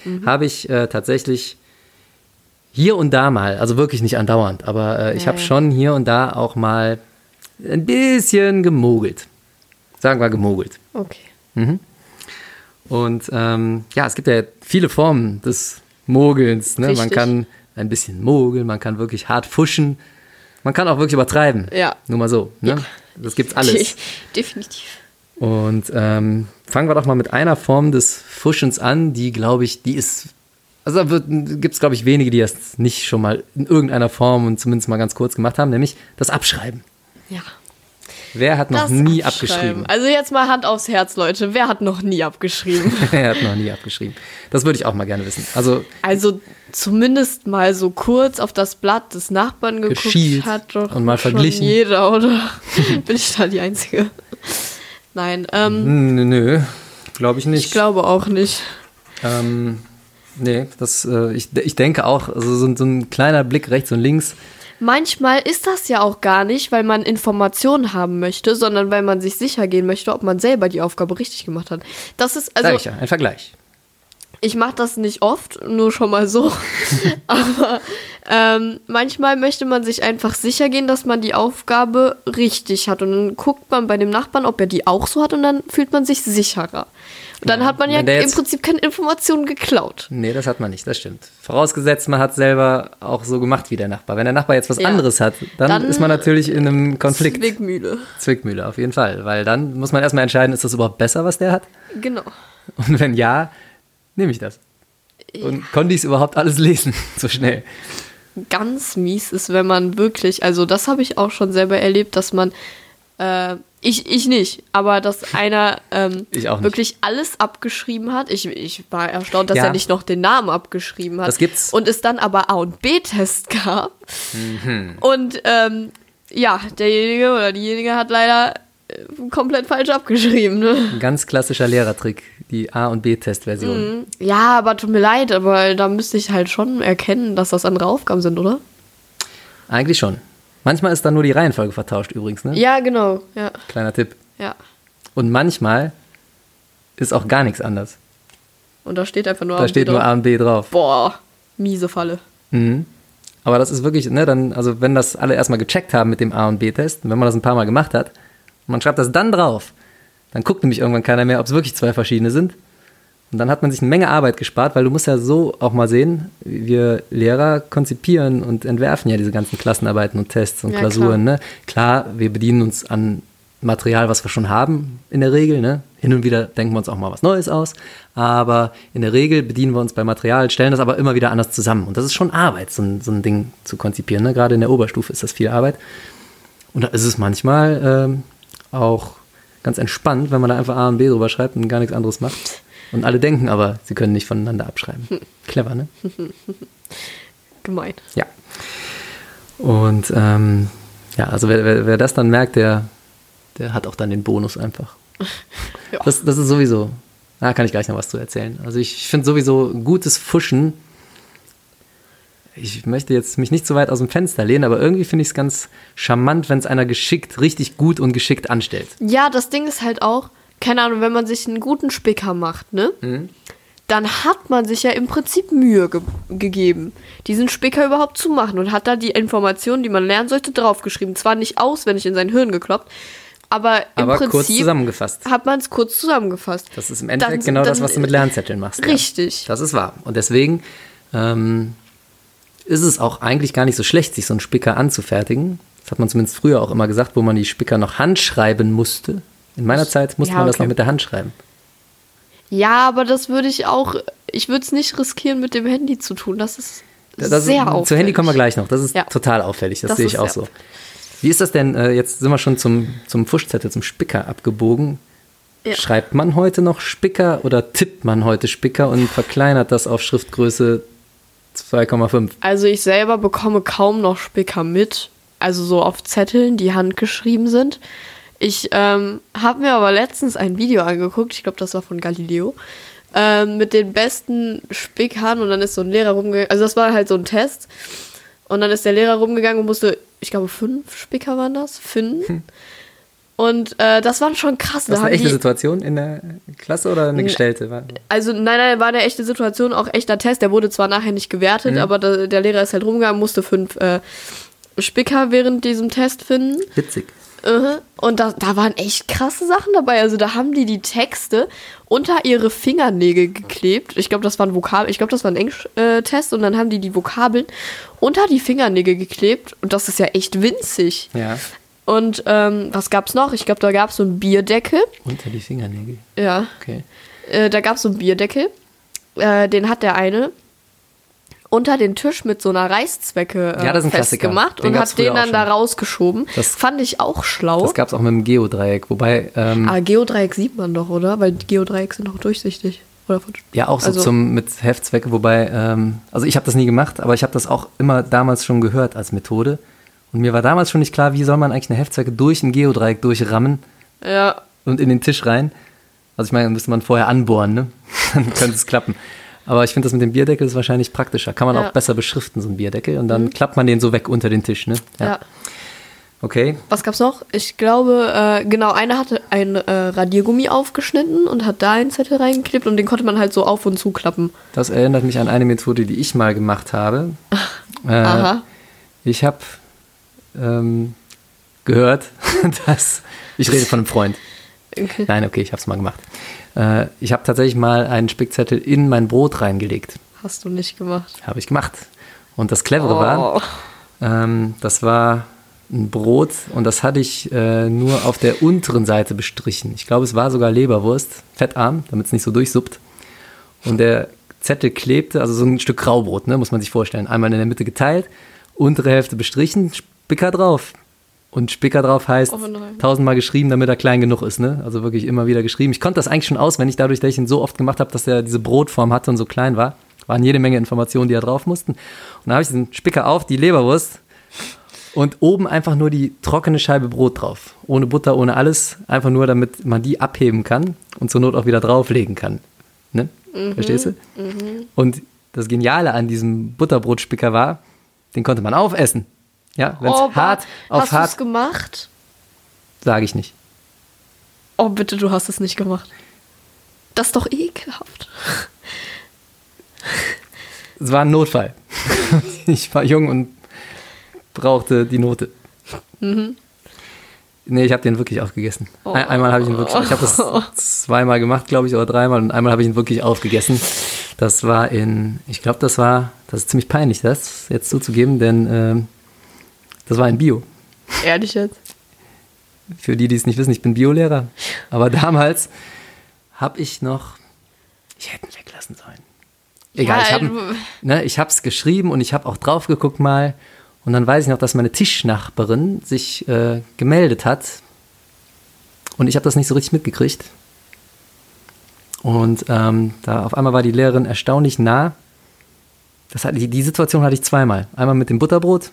Mhm. habe ich äh, tatsächlich hier und da mal, also wirklich nicht andauernd, aber äh, ich Ja, habe ja. schon hier und da auch mal ein bisschen gemogelt. Sagen wir gemogelt. Okay. Und ähm, ja, es gibt ja viele Formen des Mogelns. Ne? Man kann ein bisschen mogeln, man kann wirklich hart fuschen, man kann auch wirklich übertreiben. Ja. Nur mal so. Ne? Das gibt's alles. Definitiv. Und ähm, fangen wir doch mal mit einer Form des Fuschens an, die, glaube ich, die ist. Also da gibt es, glaube ich, wenige, die das nicht schon mal in irgendeiner Form und zumindest mal ganz kurz gemacht haben, nämlich das Abschreiben. Ja. Wer hat noch Das nie abgeschrieben? Also jetzt mal Hand aufs Herz, Leute. Wer hat noch nie abgeschrieben? Wer hat noch nie abgeschrieben? Das würde ich auch mal gerne wissen. Also Also zumindest mal so kurz auf das Blatt des Nachbarn geguckt hat doch und mal verglichen. jeder, oder? Bin ich da die Einzige? Nein, ähm, Nö, nö glaube ich nicht. ich glaube auch nicht. Ähm, nee, das, äh, ich, ich denke auch, also so, so ein kleiner Blick rechts und links. Manchmal ist das ja auch gar nicht, weil man Informationen haben möchte, sondern weil man sich sicher gehen möchte, ob man selber die Aufgabe richtig gemacht hat. Das ist, also ich ja, ein Vergleich. ich mache das nicht oft, nur schon mal so. Aber ähm, manchmal möchte man sich einfach sicher gehen, dass man die Aufgabe richtig hat. Und dann guckt man bei dem Nachbarn, ob er die auch so hat und dann fühlt man sich sicherer. Dann Ja, hat man ja im Prinzip keine Informationen geklaut. Nee, das hat man nicht, das stimmt. Vorausgesetzt, man hat selber auch so gemacht wie der Nachbar. Wenn der Nachbar jetzt was Ja. anderes hat, dann, Dann ist man natürlich in einem Konflikt. Zwickmühle. Zwickmühle, auf jeden Fall. Weil dann muss man erstmal entscheiden, ist das überhaupt besser, was der hat? Genau. Und wenn ja, nehme ich das. Und konnte ich es überhaupt alles lesen, so schnell? ganz mies ist, wenn man wirklich, also das habe ich auch schon selber erlebt, dass man, äh, ich, ich nicht, aber dass einer ähm, wirklich alles abgeschrieben hat. Ich, ich war erstaunt, dass Ja. er nicht noch den Namen abgeschrieben hat. Das gibt's. Und es dann aber A- und B-Test gab. Mhm. Und ähm, ja, derjenige oder diejenige hat leider äh, komplett falsch abgeschrieben. Ne? Ein ganz klassischer Lehrertrick, die A- und B-Test-Version. Ja, aber tut mir leid, aber da müsste ich halt schon erkennen, dass das andere Aufgaben sind, oder? Eigentlich schon. Manchmal ist dann nur die Reihenfolge vertauscht übrigens, ne? Ja, genau. Ja, Kleiner Tipp. ja. Und manchmal ist auch gar nichts anders. Und da steht einfach nur Da A und steht B nur drauf. A und B drauf. Boah, miese Falle. Mhm. Aber das ist wirklich, ne, dann, also wenn das alle erstmal gecheckt haben mit dem A- und B-Test, und wenn man das ein paar Mal gemacht hat, und man schreibt das dann drauf, dann guckt nämlich irgendwann keiner mehr, ob es wirklich zwei verschiedene sind. Und dann hat man sich eine Menge Arbeit gespart, weil du musst ja so auch mal sehen, wir Lehrer konzipieren und entwerfen ja diese ganzen Klassenarbeiten und Tests und Ja, Klausuren. Ne? Klar, wir bedienen uns an Material, was wir schon haben in der Regel. Ne? Hin und wieder denken wir uns auch mal was Neues aus. Aber in der Regel bedienen wir uns bei Material, stellen das aber immer wieder anders zusammen. Und das ist schon Arbeit, so ein, so ein Ding zu konzipieren. Ne? Gerade in der Oberstufe ist das viel Arbeit. Und da ist es manchmal ähm, auch ganz entspannt, wenn man da einfach A und B drüber schreibt und gar nichts anderes macht. Und alle denken aber, sie können nicht voneinander abschreiben. Clever, ne? Gemein. Ja. Und ähm, ja, also wer, wer, wer das dann merkt, der, der hat auch dann den Bonus einfach. Ja. Das, das ist sowieso, da kann ich gleich noch was zu erzählen. Also ich finde sowieso gutes Fuschen, ich möchte jetzt mich nicht so weit aus dem Fenster lehnen, aber irgendwie finde ich es ganz charmant, wenn es einer geschickt, richtig gut und geschickt anstellt. Ja, das Ding ist halt auch, keine Ahnung, wenn man sich einen guten Spicker macht, ne? Mhm. Dann hat man sich ja im Prinzip Mühe ge gegeben, diesen Spicker überhaupt zu machen und hat da die Informationen, die man lernen sollte, draufgeschrieben. Zwar nicht auswendig in sein Hirn gekloppt, aber im Aber Prinzip kurz zusammengefasst. hat man es kurz zusammengefasst. Das ist im Endeffekt Dann- genau das, dann- was du mit Lernzetteln machst. Richtig. Ja. Das ist wahr. Und deswegen ähm, ist es auch eigentlich gar nicht so schlecht, sich so einen Spicker anzufertigen. Das hat man zumindest früher auch immer gesagt, wo man die Spicker noch handschreiben musste. In meiner Zeit musste Ja, man das okay. noch mit der Hand schreiben. Ja, aber das würde ich auch, ich würde es nicht riskieren, mit dem Handy zu tun. Das ist Das ist, sehr auffällig. Zu Handy kommen wir gleich noch. Das ist Ja. total auffällig. Das, Das sehe ich ist auch so. Wie ist das denn? Äh, jetzt sind wir schon zum, zum Fuschzettel, zum Spicker abgebogen. Ja. Schreibt man heute noch Spicker oder tippt man heute Spicker und verkleinert das auf Schriftgröße 2,5? Also ich selber bekomme kaum noch Spicker mit, also so auf Zetteln, die handgeschrieben sind. Ich ähm, habe mir aber letztens ein Video angeguckt, ich glaube, das war von Galileo, ähm, mit den besten Spickern und dann ist so ein Lehrer rumgegangen, also das war halt so ein Test und dann ist der Lehrer rumgegangen und musste, ich glaube, fünf Spicker waren das, finden. Und äh, das waren schon krass. Das Da war eine echte die, Situation in der Klasse oder eine gestellte? War- also nein, nein, war eine echte Situation, auch echter Test. Der wurde zwar nachher nicht gewertet, Mhm. aber da, der Lehrer ist halt rumgegangen, musste fünf äh, Spicker während diesem Test finden. Witzig. Mhm. Und da, da waren echt krasse Sachen dabei. Also da haben die die Texte unter ihre Fingernägel geklebt. Ich glaube, das war ein Vokabel, ich glaube, das war ein Englisch-Test. Und dann haben die die Vokabeln unter die Fingernägel geklebt. Und das ist ja echt winzig. Ja. Und ähm, was gab's noch? Ich glaube, da gab's so einen Bierdeckel. Unter die Fingernägel. Ja, Okay. äh, da gab's so einen Bierdeckel. Äh, den hat der eine unter den Tisch mit so einer Reißzwecke äh, Ja, festgemacht Den und hat den dann da rausgeschoben. Das- fand ich auch schlau. Das gab es auch mit dem Geodreieck, wobei ähm, Ah, Geodreieck sieht man doch, oder? Weil Geodreieck sind auch durchsichtig. Oder von- ja auch so also- zum mit Heftzwecke, wobei ähm, also ich habe das nie gemacht, aber ich habe das auch immer damals schon gehört als Methode und mir war damals schon nicht klar, wie soll man eigentlich eine Heftzwecke durch ein Geodreieck durchrammen Ja, und in den Tisch rein. Also ich meine, dann müsste man vorher anbohren, ne? Dann könnte es klappen. Aber ich finde das mit dem Bierdeckel ist wahrscheinlich praktischer. Kann man Ja. Mhm. auch besser beschriften, so ein Bierdeckel. Und dann klappt man den so weg unter den Tisch, ne? ja. Okay. Was gab's noch? Ich glaube, äh, genau, einer hatte ein äh, Radiergummi aufgeschnitten und hat da einen Zettel reingeklebt und den konnte man halt so auf und zuklappen. Das erinnert mich an eine Methode, die ich mal gemacht habe. Äh, Aha. Ich habe ähm, gehört, dass. Ich rede von einem Freund. Nein, okay, ich habe es mal gemacht. Äh, ich habe tatsächlich mal einen Spickzettel in mein Brot reingelegt. Hast du nicht gemacht. Habe ich gemacht. Und das Clevere war, Oh. ähm, das war ein Brot und das hatte ich äh, nur auf der unteren Seite bestrichen. Ich glaube, es war sogar Leberwurst, fettarm, damit es nicht so durchsuppt. Und der Zettel klebte, also so ein Stück Graubrot, ne, muss man sich vorstellen. Einmal in der Mitte geteilt, untere Hälfte bestrichen, Spicker drauf. Und Spicker drauf heißt Oh tausendmal geschrieben, damit er klein genug ist. Ne? Also wirklich immer wieder geschrieben. Ich konnte das eigentlich schon auswendig, dadurch, dass ich ihn so oft gemacht habe, dass er diese Brotform hatte und so klein war. Waren jede Menge Informationen, die da drauf mussten. Und dann habe ich diesen Spicker auf, die Leberwurst und oben einfach nur die trockene Scheibe Brot drauf. Ohne Butter, ohne alles. Einfach nur, damit man die abheben kann und zur Not auch wieder drauflegen kann. Ne? Verstehst du? Und das Geniale an diesem Butterbrotspicker war, den konnte man aufessen. Ja, wenn es oh, hart auf hast hart, gemacht? sage ich nicht. Oh, bitte, du hast es nicht gemacht. Das ist doch ekelhaft. Es war ein Notfall. ich war jung und brauchte die Note. Nee, ich habe den wirklich aufgegessen. Ein, einmal habe ich ihn wirklich, ich habe das zweimal gemacht, glaube ich, oder dreimal und einmal habe ich ihn wirklich aufgegessen. Das war in, ich glaube, das war, das ist ziemlich peinlich, das jetzt zuzugeben, denn ähm, das war in Bio. Ehrlich jetzt? Für die, die es nicht wissen, ich bin Biolehrer. Aber damals habe ich noch, ich hätte ihn weglassen sollen. Egal, Ja, ich habe du- ne, ich es geschrieben und ich habe auch drauf geguckt mal. Und dann weiß ich noch, dass meine Tischnachbarin sich äh, gemeldet hat. Und ich habe das nicht so richtig mitgekriegt. Und ähm, da auf einmal war die Lehrerin erstaunlich nah. Das hat, die, die Situation hatte ich zweimal. Einmal mit dem Butterbrot,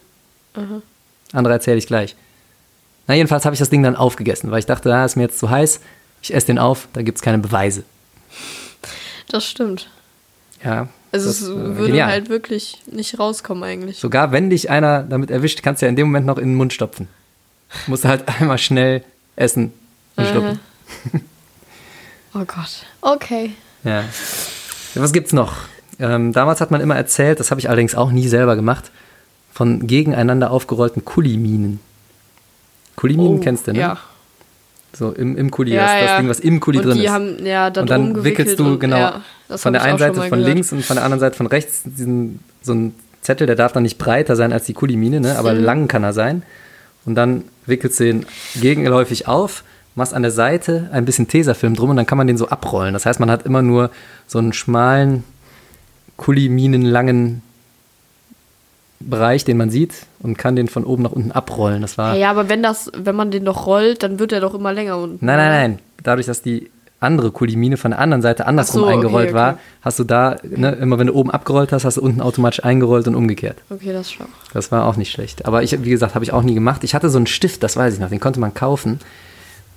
andere erzähle ich gleich. Na, jedenfalls habe ich das Ding dann aufgegessen, weil ich dachte, da ist mir jetzt zu heiß. Ich esse den auf, da gibt es keine Beweise. Das stimmt. Ja. Also das, es äh, würde genial. halt wirklich nicht rauskommen eigentlich. Sogar wenn dich einer damit erwischt, kannst du ja in dem Moment noch in den Mund stopfen. Musst du halt einmal schnell essen und schlucken. Oh Gott. Okay. Ja. Was gibt's noch? Ähm, damals hat man immer erzählt, das habe ich allerdings auch nie selber gemacht, von gegeneinander aufgerollten Kuliminen. Kuliminen kennst du, ne? Oh, Ja. So im, im Kuli, Ja, das, das ja. Ding, was im Kuli und drin ist. haben ja da und dann wickelst du und, genau von der einen Seite von gehört. links und von der anderen Seite von rechts diesen, so ein Zettel, der darf dann nicht breiter sein als die Kulimine, ne? Mhm. aber lang kann er sein. Und dann wickelst du den gegenläufig auf, machst an der Seite ein bisschen Tesafilm drum und dann kann man den so abrollen. Das heißt, man hat immer nur so einen schmalen, kuliminenlangen Bereich, den man sieht und kann den von oben nach unten abrollen. Das war Ja, aber wenn das, wenn man den doch rollt, dann wird er doch immer länger und. Nein, nein, nein. Dadurch, dass die andere Kulimine von der anderen Seite andersrum so, okay, eingerollt okay. war, hast du da, ne, immer wenn du oben abgerollt hast, hast du unten automatisch eingerollt und umgekehrt. Okay, das schon. Das war auch nicht schlecht. Aber ich, wie gesagt, habe ich auch nie gemacht. Ich hatte so einen Stift, das weiß ich noch, den konnte man kaufen.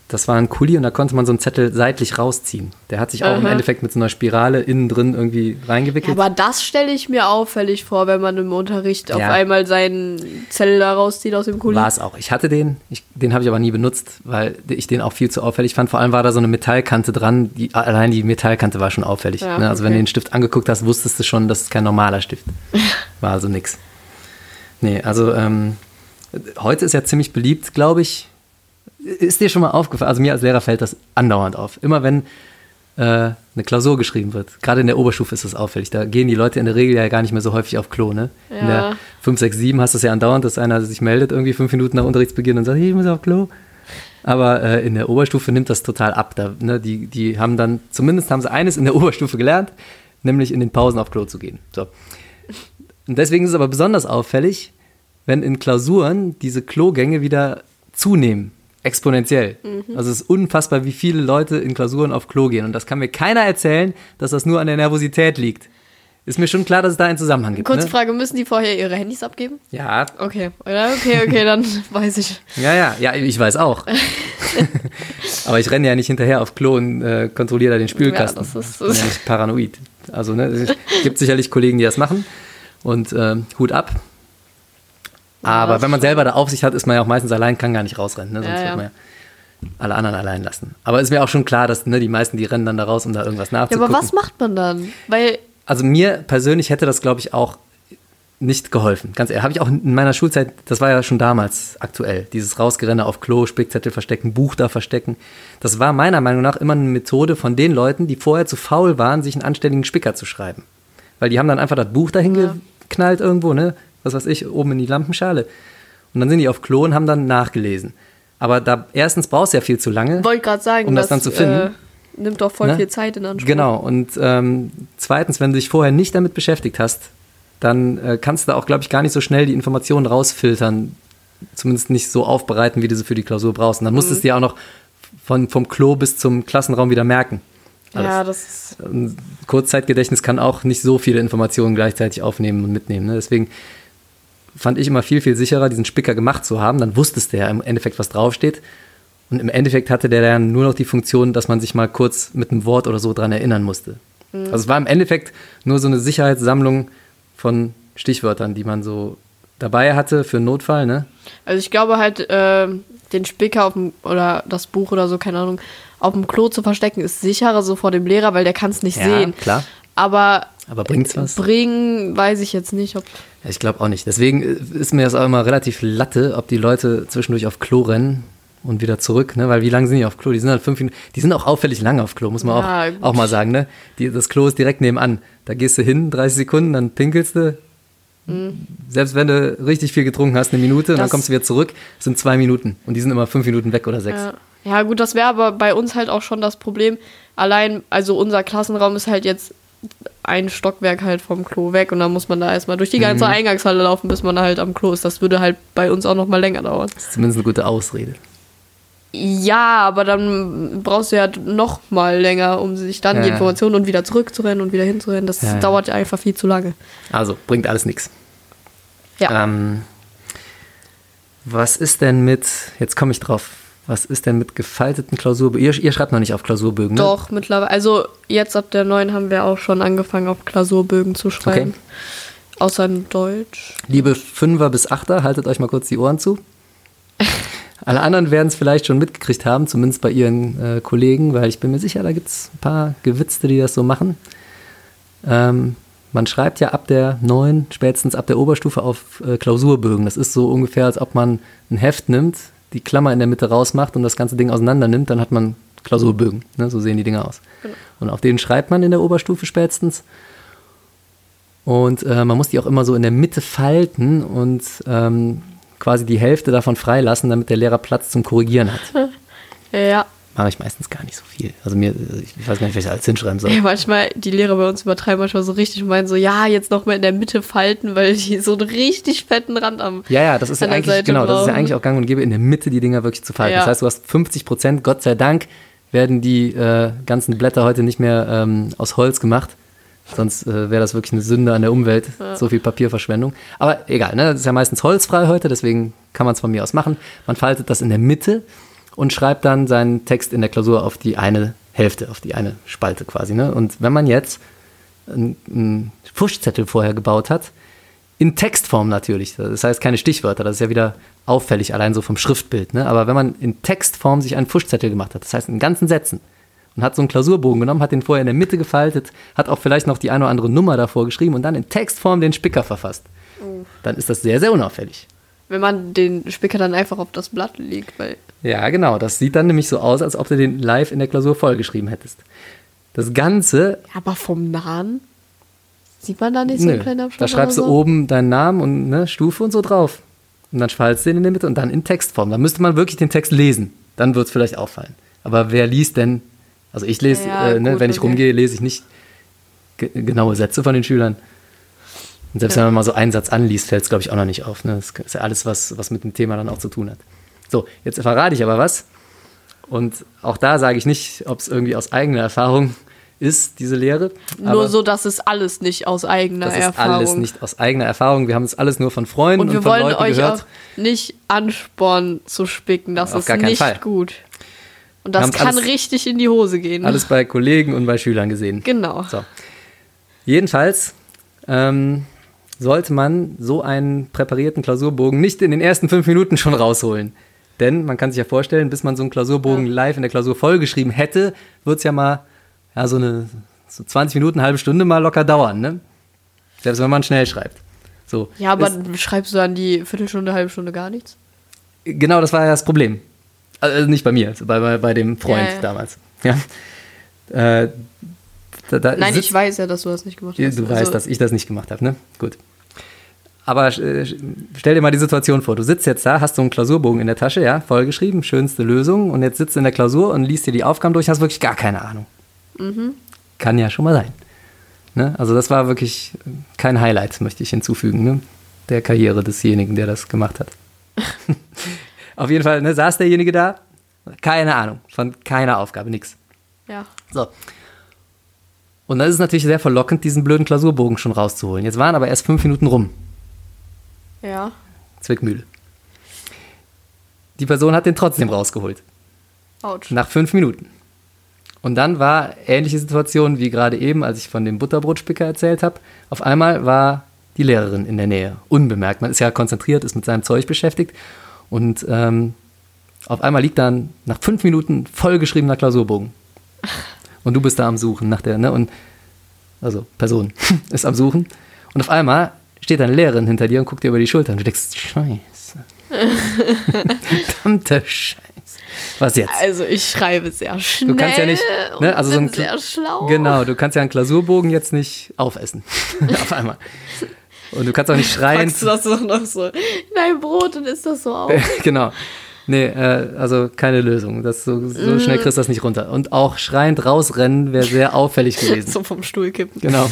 Das war ein Kuli und da konnte man so einen Zettel seitlich rausziehen. Der hat sich auch im Aha. Endeffekt mit so einer Spirale innen drin irgendwie reingewickelt. Aber das stelle ich mir auffällig vor, wenn man im Unterricht auf Ja. einmal seinen Zettel da rauszieht aus dem Kuli. War es auch. Ich hatte den, ich, den habe ich aber nie benutzt, weil ich den auch viel zu auffällig fand. Vor allem war da so eine Metallkante dran. Die, allein die Metallkante war schon auffällig. Ja, ne? Also wenn okay. du den Stift angeguckt hast, wusstest du schon, das ist kein normaler Stift. War also nix. Nee, also ähm, heute ist ja ziemlich beliebt, glaube ich. Ist dir schon mal aufgefallen? Also mir als Lehrer fällt das andauernd auf. Immer wenn äh, eine Klausur geschrieben wird, gerade in der Oberstufe ist das auffällig. Da gehen die Leute in der Regel ja gar nicht mehr so häufig auf Klo. Ne? In der Ja. 5, 6, 7 hast du es ja andauernd, dass einer sich meldet, irgendwie fünf Minuten nach Unterrichtsbeginn und sagt, ich muss auf Klo. Aber äh, in der Oberstufe nimmt das total ab. Da, ne, die, die haben dann, zumindest haben sie eines in der Oberstufe gelernt, nämlich in den Pausen auf Klo zu gehen. So. Und deswegen ist es aber besonders auffällig, wenn in Klausuren diese Klogänge wieder zunehmen. Exponentiell. Also es ist unfassbar, wie viele Leute in Klausuren auf Klo gehen. Und das kann mir keiner erzählen, dass das nur an der Nervosität liegt. Ist mir schon klar, dass es da einen Zusammenhang gibt. Kurze Ne? Frage, müssen die vorher ihre Handys abgeben? Ja, Okay, oder? Okay, okay, dann weiß ich. Ja, ja, ja, ich weiß auch. Aber ich renne ja nicht hinterher auf Klo und äh, kontrolliere da den Spülkasten. Ja, das ist- ich bin ja nicht paranoid. Also, ne, es gibt sicherlich Kollegen, die das machen. Und ähm, Hut ab. Aber wenn man selber da Aufsicht hat, ist man ja auch meistens allein, kann gar nicht rausrennen. Ne? Sonst Ja, ja. wird man ja alle anderen allein lassen. Aber ist mir auch schon klar, dass ne, die meisten, die rennen dann da raus, um da irgendwas Ja, nachzugucken. aber was macht man dann? Weil, Also mir persönlich hätte das, glaube ich, auch nicht geholfen. Ganz ehrlich, habe ich auch in meiner Schulzeit, das war ja schon damals aktuell, dieses Rausgerenne auf Klo, Spickzettel verstecken, Buch da verstecken. Das war meiner Meinung nach immer eine Methode von den Leuten, die vorher zu faul waren, sich einen anständigen Spicker zu schreiben. Weil die haben dann einfach das Buch dahin Ja. geknallt irgendwo, ne? Was weiß ich, oben in die Lampenschale. Und dann sind die auf Klo und haben dann nachgelesen. Aber da erstens brauchst du ja viel zu lange. wollte gerade sagen, Um das dann zu finden. Äh, nimmt doch voll Ne? viel Zeit in Anspruch. Genau, und ähm, zweitens, wenn du dich vorher nicht damit beschäftigt hast, dann äh, kannst du auch, glaube ich, gar nicht so schnell die Informationen rausfiltern, zumindest nicht so aufbereiten, wie du sie für die Klausur brauchst. Und dann musst du es dir auch noch von, vom Klo bis zum Klassenraum wieder merken. Ja, das ist. Ein Kurzzeitgedächtnis kann auch nicht so viele Informationen gleichzeitig aufnehmen und mitnehmen. Ne? Deswegen fand ich immer viel, viel sicherer, diesen Spicker gemacht zu haben. Dann wusstest du ja im Endeffekt, was draufsteht. Und im Endeffekt hatte der dann nur noch die Funktion, dass man sich mal kurz mit einem Wort oder so dran erinnern musste. Also es war im Endeffekt nur so eine Sicherheitssammlung von Stichwörtern, die man so dabei hatte für einen Notfall. Ne? Also ich glaube halt, äh, den Spicker auf dem, oder das Buch oder so, keine Ahnung, auf dem Klo zu verstecken, ist sicherer so vor dem Lehrer, weil der kann es nicht Ja, sehen. klar. Aber Aber bringt's was? bringen, weiß ich jetzt nicht, ob. Ja, ich glaube auch nicht. Deswegen äh, ist mir das auch immer relativ latte, ob die Leute zwischendurch auf Klo rennen und wieder zurück, ne? Weil wie lange sind die auf Klo? Die sind halt fünf Minuten. Die sind auch auffällig lang auf Klo, muss man Ja, auch, gut. auch mal sagen, ne? Die, das Klo ist direkt nebenan. Da gehst du hin, 30 Sekunden, dann pinkelst du. Selbst wenn du richtig viel getrunken hast, eine Minute, und dann Mhm. Kommst du wieder zurück, sind zwei Minuten. Und die sind immer fünf Minuten weg oder sechs. Ja. ja, gut, das wäre aber bei uns halt auch schon das Problem. Allein, also unser Klassenraum ist halt jetzt ein Stockwerk halt vom Klo weg und dann muss man da erstmal durch die ganze Mhm. Eingangshalle laufen, bis man halt am Klo ist. Das würde halt bei uns auch noch mal länger dauern. Das ist zumindest eine gute Ausrede. Ja, aber dann brauchst du ja noch mal länger, um sich dann Ja, die. Informationen und wieder zurückzurennen und wieder hinzurennen. Das Ja, ja. dauert ja einfach viel zu lange. Also, bringt alles nichts. Ja. Ähm, was ist denn mit, jetzt komme ich drauf, was ist denn mit gefalteten Klausurbögen? Ihr, ihr schreibt noch nicht auf Klausurbögen, ne? Doch, mittlerweile. Also jetzt ab der neuen haben wir auch schon angefangen, auf Klausurbögen zu schreiben. Außer in Deutsch. Liebe Fünfer bis Achter, haltet euch mal kurz die Ohren zu. Alle anderen werden es vielleicht schon mitgekriegt haben, zumindest bei ihren äh, Kollegen, weil ich bin mir sicher, da gibt es ein paar Gewitzte, die das so machen. Ähm, man schreibt ja ab der 9, spätestens ab der Oberstufe auf äh, Klausurbögen. Das ist so ungefähr, als ob man ein Heft nimmt, die Klammer in der Mitte rausmacht und das ganze Ding auseinander nimmt, dann hat man Klausurbögen. Ne? So sehen die Dinge aus. Und auf denen schreibt man in der Oberstufe spätestens. Und äh, man muss die auch immer so in der Mitte falten und ähm, quasi die Hälfte davon freilassen, damit der Lehrer Platz zum Korrigieren hat. Ja. Mache ich meistens gar nicht so viel. Also mir, ich weiß gar nicht, was ich alles hinschreiben soll. Ja, manchmal, die Lehrer bei uns übertreiben manchmal so richtig und meinen so, ja, jetzt noch mal in der Mitte falten, weil die so einen richtig fetten Rand am. Ja, ja, das ist ja eigentlich, Seite genau, das ist ja brauchen. eigentlich auch gang und gäbe, in der Mitte die Dinger wirklich zu falten. Ja. Das heißt, du hast 50 Prozent, Gott sei Dank, werden die äh, ganzen Blätter heute nicht mehr ähm, aus Holz gemacht. Sonst äh, wäre das wirklich eine Sünde an der Umwelt, so viel Papierverschwendung. Aber egal, ne? das ist ja meistens holzfrei heute, deswegen kann man es von mir aus machen. Man faltet das in der Mitte und schreibt dann seinen Text in der Klausur auf die eine Hälfte, auf die eine Spalte quasi. Ne? Und wenn man jetzt einen, einen Fuschzettel vorher gebaut hat, in Textform natürlich, das heißt keine Stichwörter, das ist ja wieder auffällig, allein so vom Schriftbild. Ne? Aber wenn man in Textform sich einen Fuschzettel gemacht hat, das heißt in ganzen Sätzen, und hat so einen Klausurbogen genommen, hat den vorher in der Mitte gefaltet, hat auch vielleicht noch die eine oder andere Nummer davor geschrieben und dann in Textform den Spicker verfasst, dann ist das sehr, sehr unauffällig. Wenn man den Spicker dann einfach auf das Blatt legt, weil. Ja, genau. Das sieht dann nämlich so aus, als ob du den live in der Klausur vollgeschrieben hättest. Das Ganze. Aber vom Nahen sieht man da nicht so einen kleinen Abstand. da schreibst du so? oben deinen Namen und ne, Stufe und so drauf. Und dann faltest du den in der Mitte und dann in Textform. Da müsste man wirklich den Text lesen. Dann wird es vielleicht auffallen. Aber wer liest denn? Also ich lese, Ja, äh, ne, gut, wenn ich okay. rumgehe, lese ich nicht ge genaue Sätze von den Schülern. Und selbst wenn man mal so einen Satz anliest, fällt es, glaube ich, auch noch nicht auf. Ne? Das ist ja alles, was, was mit dem Thema dann auch zu tun hat. So, jetzt verrate ich aber was. Und auch da sage ich nicht, ob es irgendwie aus eigener Erfahrung ist, diese Lehre. Nur so, dass es alles nicht aus eigener das ist Erfahrung. alles nicht aus eigener Erfahrung. Wir haben es alles nur von Freunden Und und, wir von wollen Leuten euch gehört. auch nicht anspornen zu spicken. Das Auf ist nicht Fall. gut. Und Wir das kann alles- richtig in die Hose gehen. Alles bei Kollegen und bei Schülern gesehen. Genau. So. Jedenfalls ähm, sollte man so einen präparierten Klausurbogen nicht in den ersten fünf Minuten schon rausholen. Denn man kann sich ja vorstellen, bis man so einen Klausurbogen live in der Klausur vollgeschrieben hätte, wird es ja mal ja, so eine so 20 Minuten, eine halbe Stunde mal locker dauern. Ne? Selbst wenn man schnell schreibt. So, Ja, aber ist, schreibst du dann die Viertelstunde, halbe Stunde gar nichts? genau das war ja das Problem. Also nicht bei mir, also bei, bei, bei dem Freund Ja, ja. damals. Ja. Äh, da, da Nein, ich weiß ja, dass du das nicht gemacht hast. Du weißt, Also, dass ich das nicht gemacht habe, ne? Gut. Aber äh, stell dir mal die Situation vor. Du sitzt jetzt da, hast so einen Klausurbogen in der Tasche, ja, vollgeschrieben, schönste Lösung. Und jetzt sitzt du in der Klausur und liest dir die Aufgaben durch, hast wirklich gar keine Ahnung. Mhm. Kann ja schon mal sein. Ne? Also das war wirklich kein Highlight, möchte ich hinzufügen, ne? der Karriere desjenigen, der das gemacht hat. Auf jeden Fall ne, saß derjenige da, keine Ahnung, von keiner Aufgabe, nix. Ja. So. Und dann ist es natürlich sehr verlockend, diesen blöden Klausurbogen schon rauszuholen. Jetzt waren aber erst fünf Minuten rum. Ja. Zwickmühle. Die Person hat den trotzdem rausgeholt. Autsch. Nach fünf Minuten. Und dann war ähnliche Situation wie gerade eben, als ich von dem Butterbrotspicker erzählt habe. Auf einmal war die Lehrerin in der Nähe, unbemerkt. Man ist ja konzentriert, ist mit seinem Zeug beschäftigt. Und ähm, auf einmal liegt dann nach fünf Minuten vollgeschriebener Klausurbogen. Und du bist da am Suchen nach der, ne? Und also Person ist am Suchen. Und auf einmal steht eine Lehrerin hinter dir und guckt dir über die Schulter und du denkst, Scheiße. Verdammte Scheiße. Was jetzt? Also ich schreibe sehr schnell. Du kannst ja nicht, ne, also so ein sehr schlau. Genau, du kannst ja einen Klausurbogen jetzt nicht aufessen. Auf einmal. Und du kannst auch nicht schreien. Packst du das doch noch so in dein Brot und isst das so auf. genau. Nee, äh, also keine Lösung. Das so, so Mhm. schnell kriegst du das nicht runter. Und auch schreiend rausrennen wäre sehr auffällig gewesen. so vom Stuhl kippen. Genau.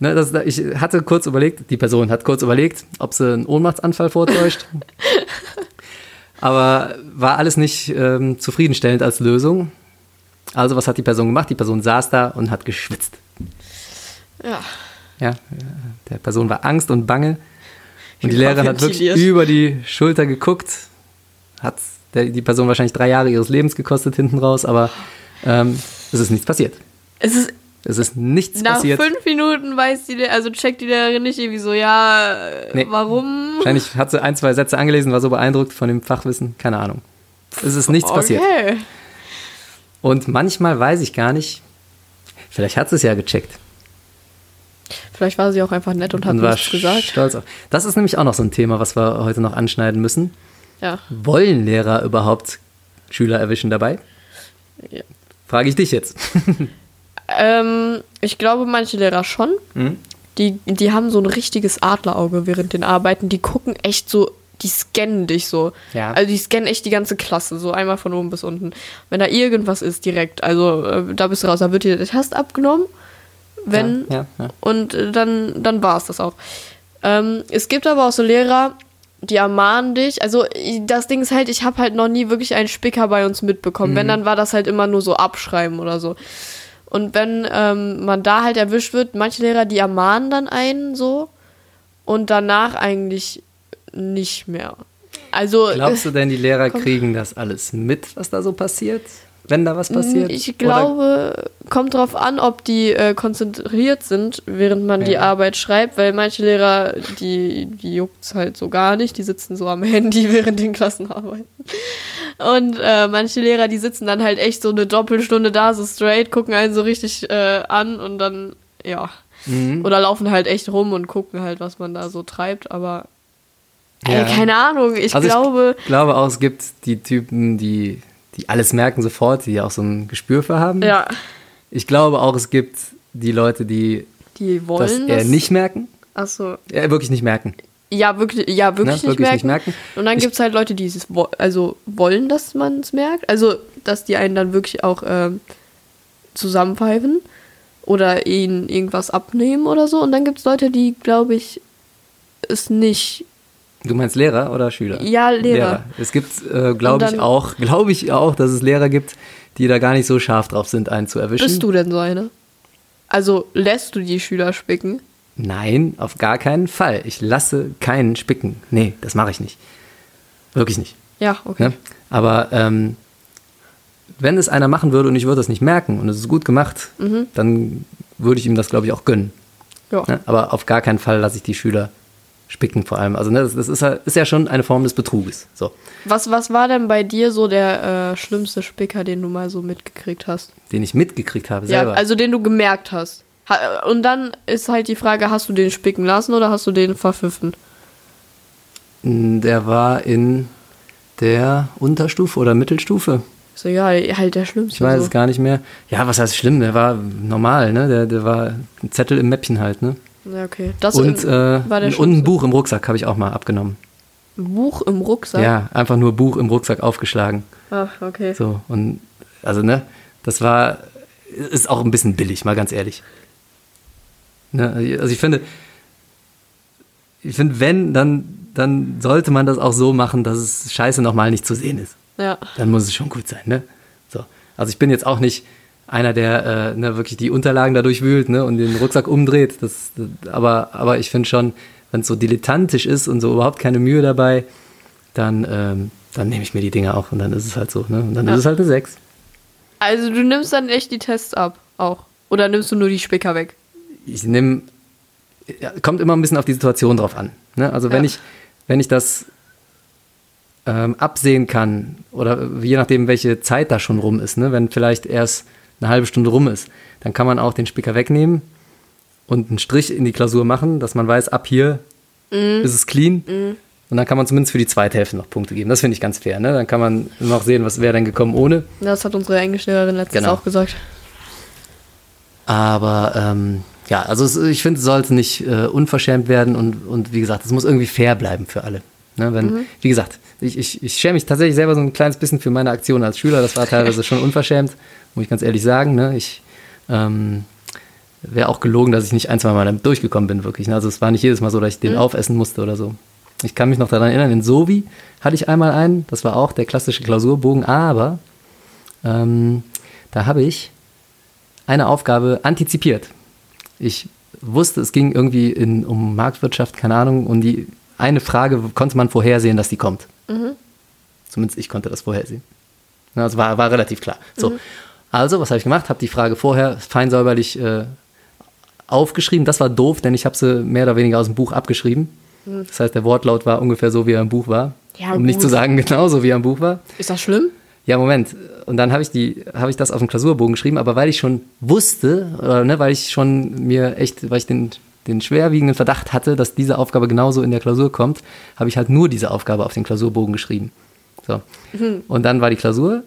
Ne, das, ich hatte kurz überlegt, die Person hat kurz überlegt, ob sie einen Ohnmachtsanfall vortäuscht. Aber war alles nicht ähm, zufriedenstellend als Lösung. Also was hat die Person gemacht? Die Person saß da und hat geschwitzt. Ja. Ja, der Person war Angst und Bange. Und die Lehrerin hat wirklich über die Schulter geguckt. Hat die Person wahrscheinlich drei Jahre ihres Lebens gekostet hinten raus, aber ähm, es ist nichts passiert. Es ist Es ist nichts nach passiert. fünf Minuten weiß die, also checkt die Lehrerin nicht irgendwie so, ja, äh, Nee. warum? Wahrscheinlich hat sie ein, zwei Sätze angelesen, war so beeindruckt von dem Fachwissen. Keine Ahnung. Es ist nichts passiert. Okay. Und manchmal weiß ich gar nicht, vielleicht hat sie es ja gecheckt Vielleicht war sie auch einfach nett und hat und nichts gesagt. stolz auf. Das ist nämlich auch noch so ein Thema, was wir heute noch anschneiden müssen. Ja. Wollen Lehrer überhaupt Schüler erwischen dabei? Ja. Frage ich dich jetzt. Ähm, ich glaube, manche Lehrer schon. Mhm. Die, die haben so ein richtiges Adlerauge während den Arbeiten. Die gucken echt so, die scannen dich so. Ja. Also die scannen echt die ganze Klasse, so einmal von oben bis unten. Wenn da irgendwas ist, direkt. Also äh, da bist du raus, da wird dir der Test abgenommen. Wenn, Ja, ja. Und äh, dann, dann war es das auch. Ähm, es gibt aber auch so Lehrer, die ermahnen dich. Also das Ding ist halt, ich habe halt noch nie wirklich einen Spicker bei uns mitbekommen. Mhm. Wenn, dann war das halt immer nur so abschreiben oder so. Und wenn ähm, man da halt erwischt wird, manche Lehrer, die ermahnen dann einen so und danach eigentlich nicht mehr. Also, Glaubst du denn, die Lehrer kriegen das alles mit, was da so passiert? Wenn da was passiert? ich Oder- glaube, kommt drauf an, ob die äh, konzentriert sind, während man die Ja. Arbeit schreibt, weil manche Lehrer, die, die juckt's halt so gar nicht, die sitzen so am Handy während den Klassen arbeiten. Und äh, manche Lehrer, die sitzen dann halt echt so eine Doppelstunde da, so straight, gucken einen so richtig äh, an und dann, ja. Mhm. Oder laufen halt echt rum und gucken halt, was man da so treibt, aber Ja. ey, keine Ahnung, ich Also glaube, Ich glaube auch, es gibt die Typen, die, die alles merken sofort, die auch so ein Gespür für haben. ja, Ich glaube auch, es gibt die Leute, die die das wollen eher das. nicht merken. Achso. Äh, wirklich nicht merken. Ja, wirklich, ja, wirklich, Ne, nicht, wirklich merken. nicht merken. Und dann gibt es halt Leute, die es wo also wollen, dass man es merkt. Also, dass die einen dann wirklich auch ähm, zusammenpfeifen oder ihnen irgendwas abnehmen oder so. Und dann gibt es Leute, die, glaube ich, es nicht. Du meinst Lehrer oder Schüler? Ja, Lehrer. Es gibt, äh, glaube ich auch, glaube ich auch, dass es Lehrer gibt, die da gar nicht so scharf drauf sind, einen zu erwischen. Bist du denn so eine? Also, lässt du die Schüler spicken? Nein, auf gar keinen Fall. Ich lasse keinen spicken. Nee, das mache ich nicht. Wirklich nicht. Ja, okay. Ne? Aber ähm, wenn es einer machen würde und ich würde das nicht merken und es ist gut gemacht, dann würde ich ihm das, glaube ich, auch gönnen. Ja. Ne? Aber auf gar keinen Fall lasse ich die Schüler spicken vor allem. Also ne, das, das ist, ja- ist ja schon eine Form des Betruges. So, Was, was war denn bei dir so der äh, schlimmste Spicker, den du mal so mitgekriegt hast? den ich mitgekriegt habe selber. Ja, also den du gemerkt hast. Ha und dann ist halt die Frage, hast du den spicken lassen oder hast du den verpfiffen? Der war in der Unterstufe oder Mittelstufe. So, ja, halt der Schlimmste. Ich weiß so. es gar nicht mehr. Ja, was heißt schlimm? Der war normal, ne? Der, der war ein Zettel im Mäppchen halt, ne? Ja, okay. Das Und, äh, und ein. Buch im Rucksack habe ich auch mal abgenommen. Buch im Rucksack? Ja, einfach nur Buch im Rucksack aufgeschlagen. Ach, okay. So, und also, ne, das war, ist auch ein bisschen billig, mal ganz ehrlich. Ne, also ich finde, ich finde, wenn, dann, dann sollte man das auch so machen, dass es scheiße nochmal nicht zu sehen ist. Ja. Dann muss es schon gut sein, ne? So. Also ich bin jetzt auch nicht einer, der äh, ne, wirklich die Unterlagen dadurch wühlt ne, und den Rucksack umdreht. Das, das, aber, aber ich finde schon, wenn es so dilettantisch ist und so überhaupt keine Mühe dabei, dann, ähm, dann nehme ich mir die Dinge auch und dann ist es halt so. Ne? Und dann Ja. ist es halt eine 6. Also du nimmst dann echt die Tests ab, auch. Oder nimmst du nur die Spicker weg? ich nehme, kommt immer ein bisschen auf die Situation drauf an. Ne? Also wenn Ja. ich, wenn ich das ähm, absehen kann oder je nachdem, welche Zeit da schon rum ist, ne? wenn vielleicht erst eine halbe Stunde rum ist, dann kann man auch den Spicker wegnehmen und einen Strich in die Klausur machen, dass man weiß, ab hier ist es clean. Und dann kann man zumindest für die zweite Hälfte noch Punkte geben. Das finde ich ganz fair. Ne? Dann kann man noch sehen, was wäre denn gekommen ohne. Das hat unsere Englischlehrerin letztens Genau. auch gesagt. Aber ähm, ja, also es, ich finde, es sollte nicht äh, unverschämt werden und, und wie gesagt, es muss irgendwie fair bleiben für alle. Ne, wenn, Wie gesagt, ich, ich, ich schäme mich tatsächlich selber so ein kleines bisschen für meine Aktion als Schüler. Das war teilweise schon unverschämt, muss ich ganz ehrlich sagen. Ne? Ich ähm, wäre auch gelogen, dass ich nicht ein, zwei Mal damit durchgekommen bin, wirklich. Ne? Also es war nicht jedes Mal so, dass ich den aufessen musste oder so. Ich kann mich noch daran erinnern, in Sovi hatte ich einmal einen, das war auch der klassische Klausurbogen, aber ähm, da habe ich eine Aufgabe antizipiert. Ich wusste, es ging irgendwie in, um Marktwirtschaft, keine Ahnung, und die eine Frage konnte man vorhersehen, dass die kommt. Zumindest ich konnte das vorhersehen. Also war, war relativ klar. So. Also, was habe ich gemacht? Habe die Frage vorher fein säuberlich äh, aufgeschrieben. Das war doof, denn ich habe sie mehr oder weniger aus dem Buch abgeschrieben. Das heißt, der Wortlaut war ungefähr so, wie er im Buch war. Ja, um nicht gut. zu sagen, genau so, wie er im Buch war. Ist das schlimm? Ja, Moment. Und dann habe ich, die- habe ich das auf den Klausurbogen geschrieben, aber weil ich schon wusste, oder, ne, weil ich schon mir echt, weil ich den, den schwerwiegenden Verdacht hatte, dass diese Aufgabe genauso in der Klausur kommt, habe ich halt nur diese Aufgabe auf den Klausurbogen geschrieben. So. Und dann war die Klausur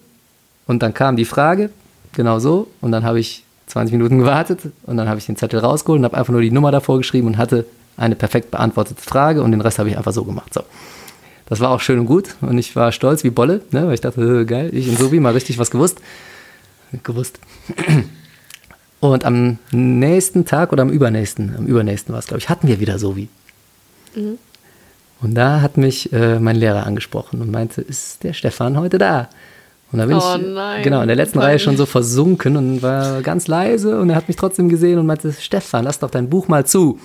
und dann kam die Frage, genau so, und dann habe ich 20 Minuten gewartet und dann habe ich den Zettel rausgeholt und habe einfach nur die Nummer davor geschrieben und hatte eine perfekt beantwortete Frage und den Rest habe ich einfach so gemacht. So. Das war auch schön und gut und ich war stolz wie Bolle, ne, weil ich dachte, äh, geil, ich in Sobi mal richtig was gewusst. Gewusst. Und am nächsten Tag oder am übernächsten, am übernächsten war es, glaube ich, hatten wir wieder Sovi. Und da hat mich äh, mein Lehrer angesprochen und meinte, ist der Stefan heute da? Und da bin Oh ich nein, genau in der letzten. Reihe schon so versunken und war ganz leise und er hat mich trotzdem gesehen und meinte, Stefan, lass doch dein Buch mal zu.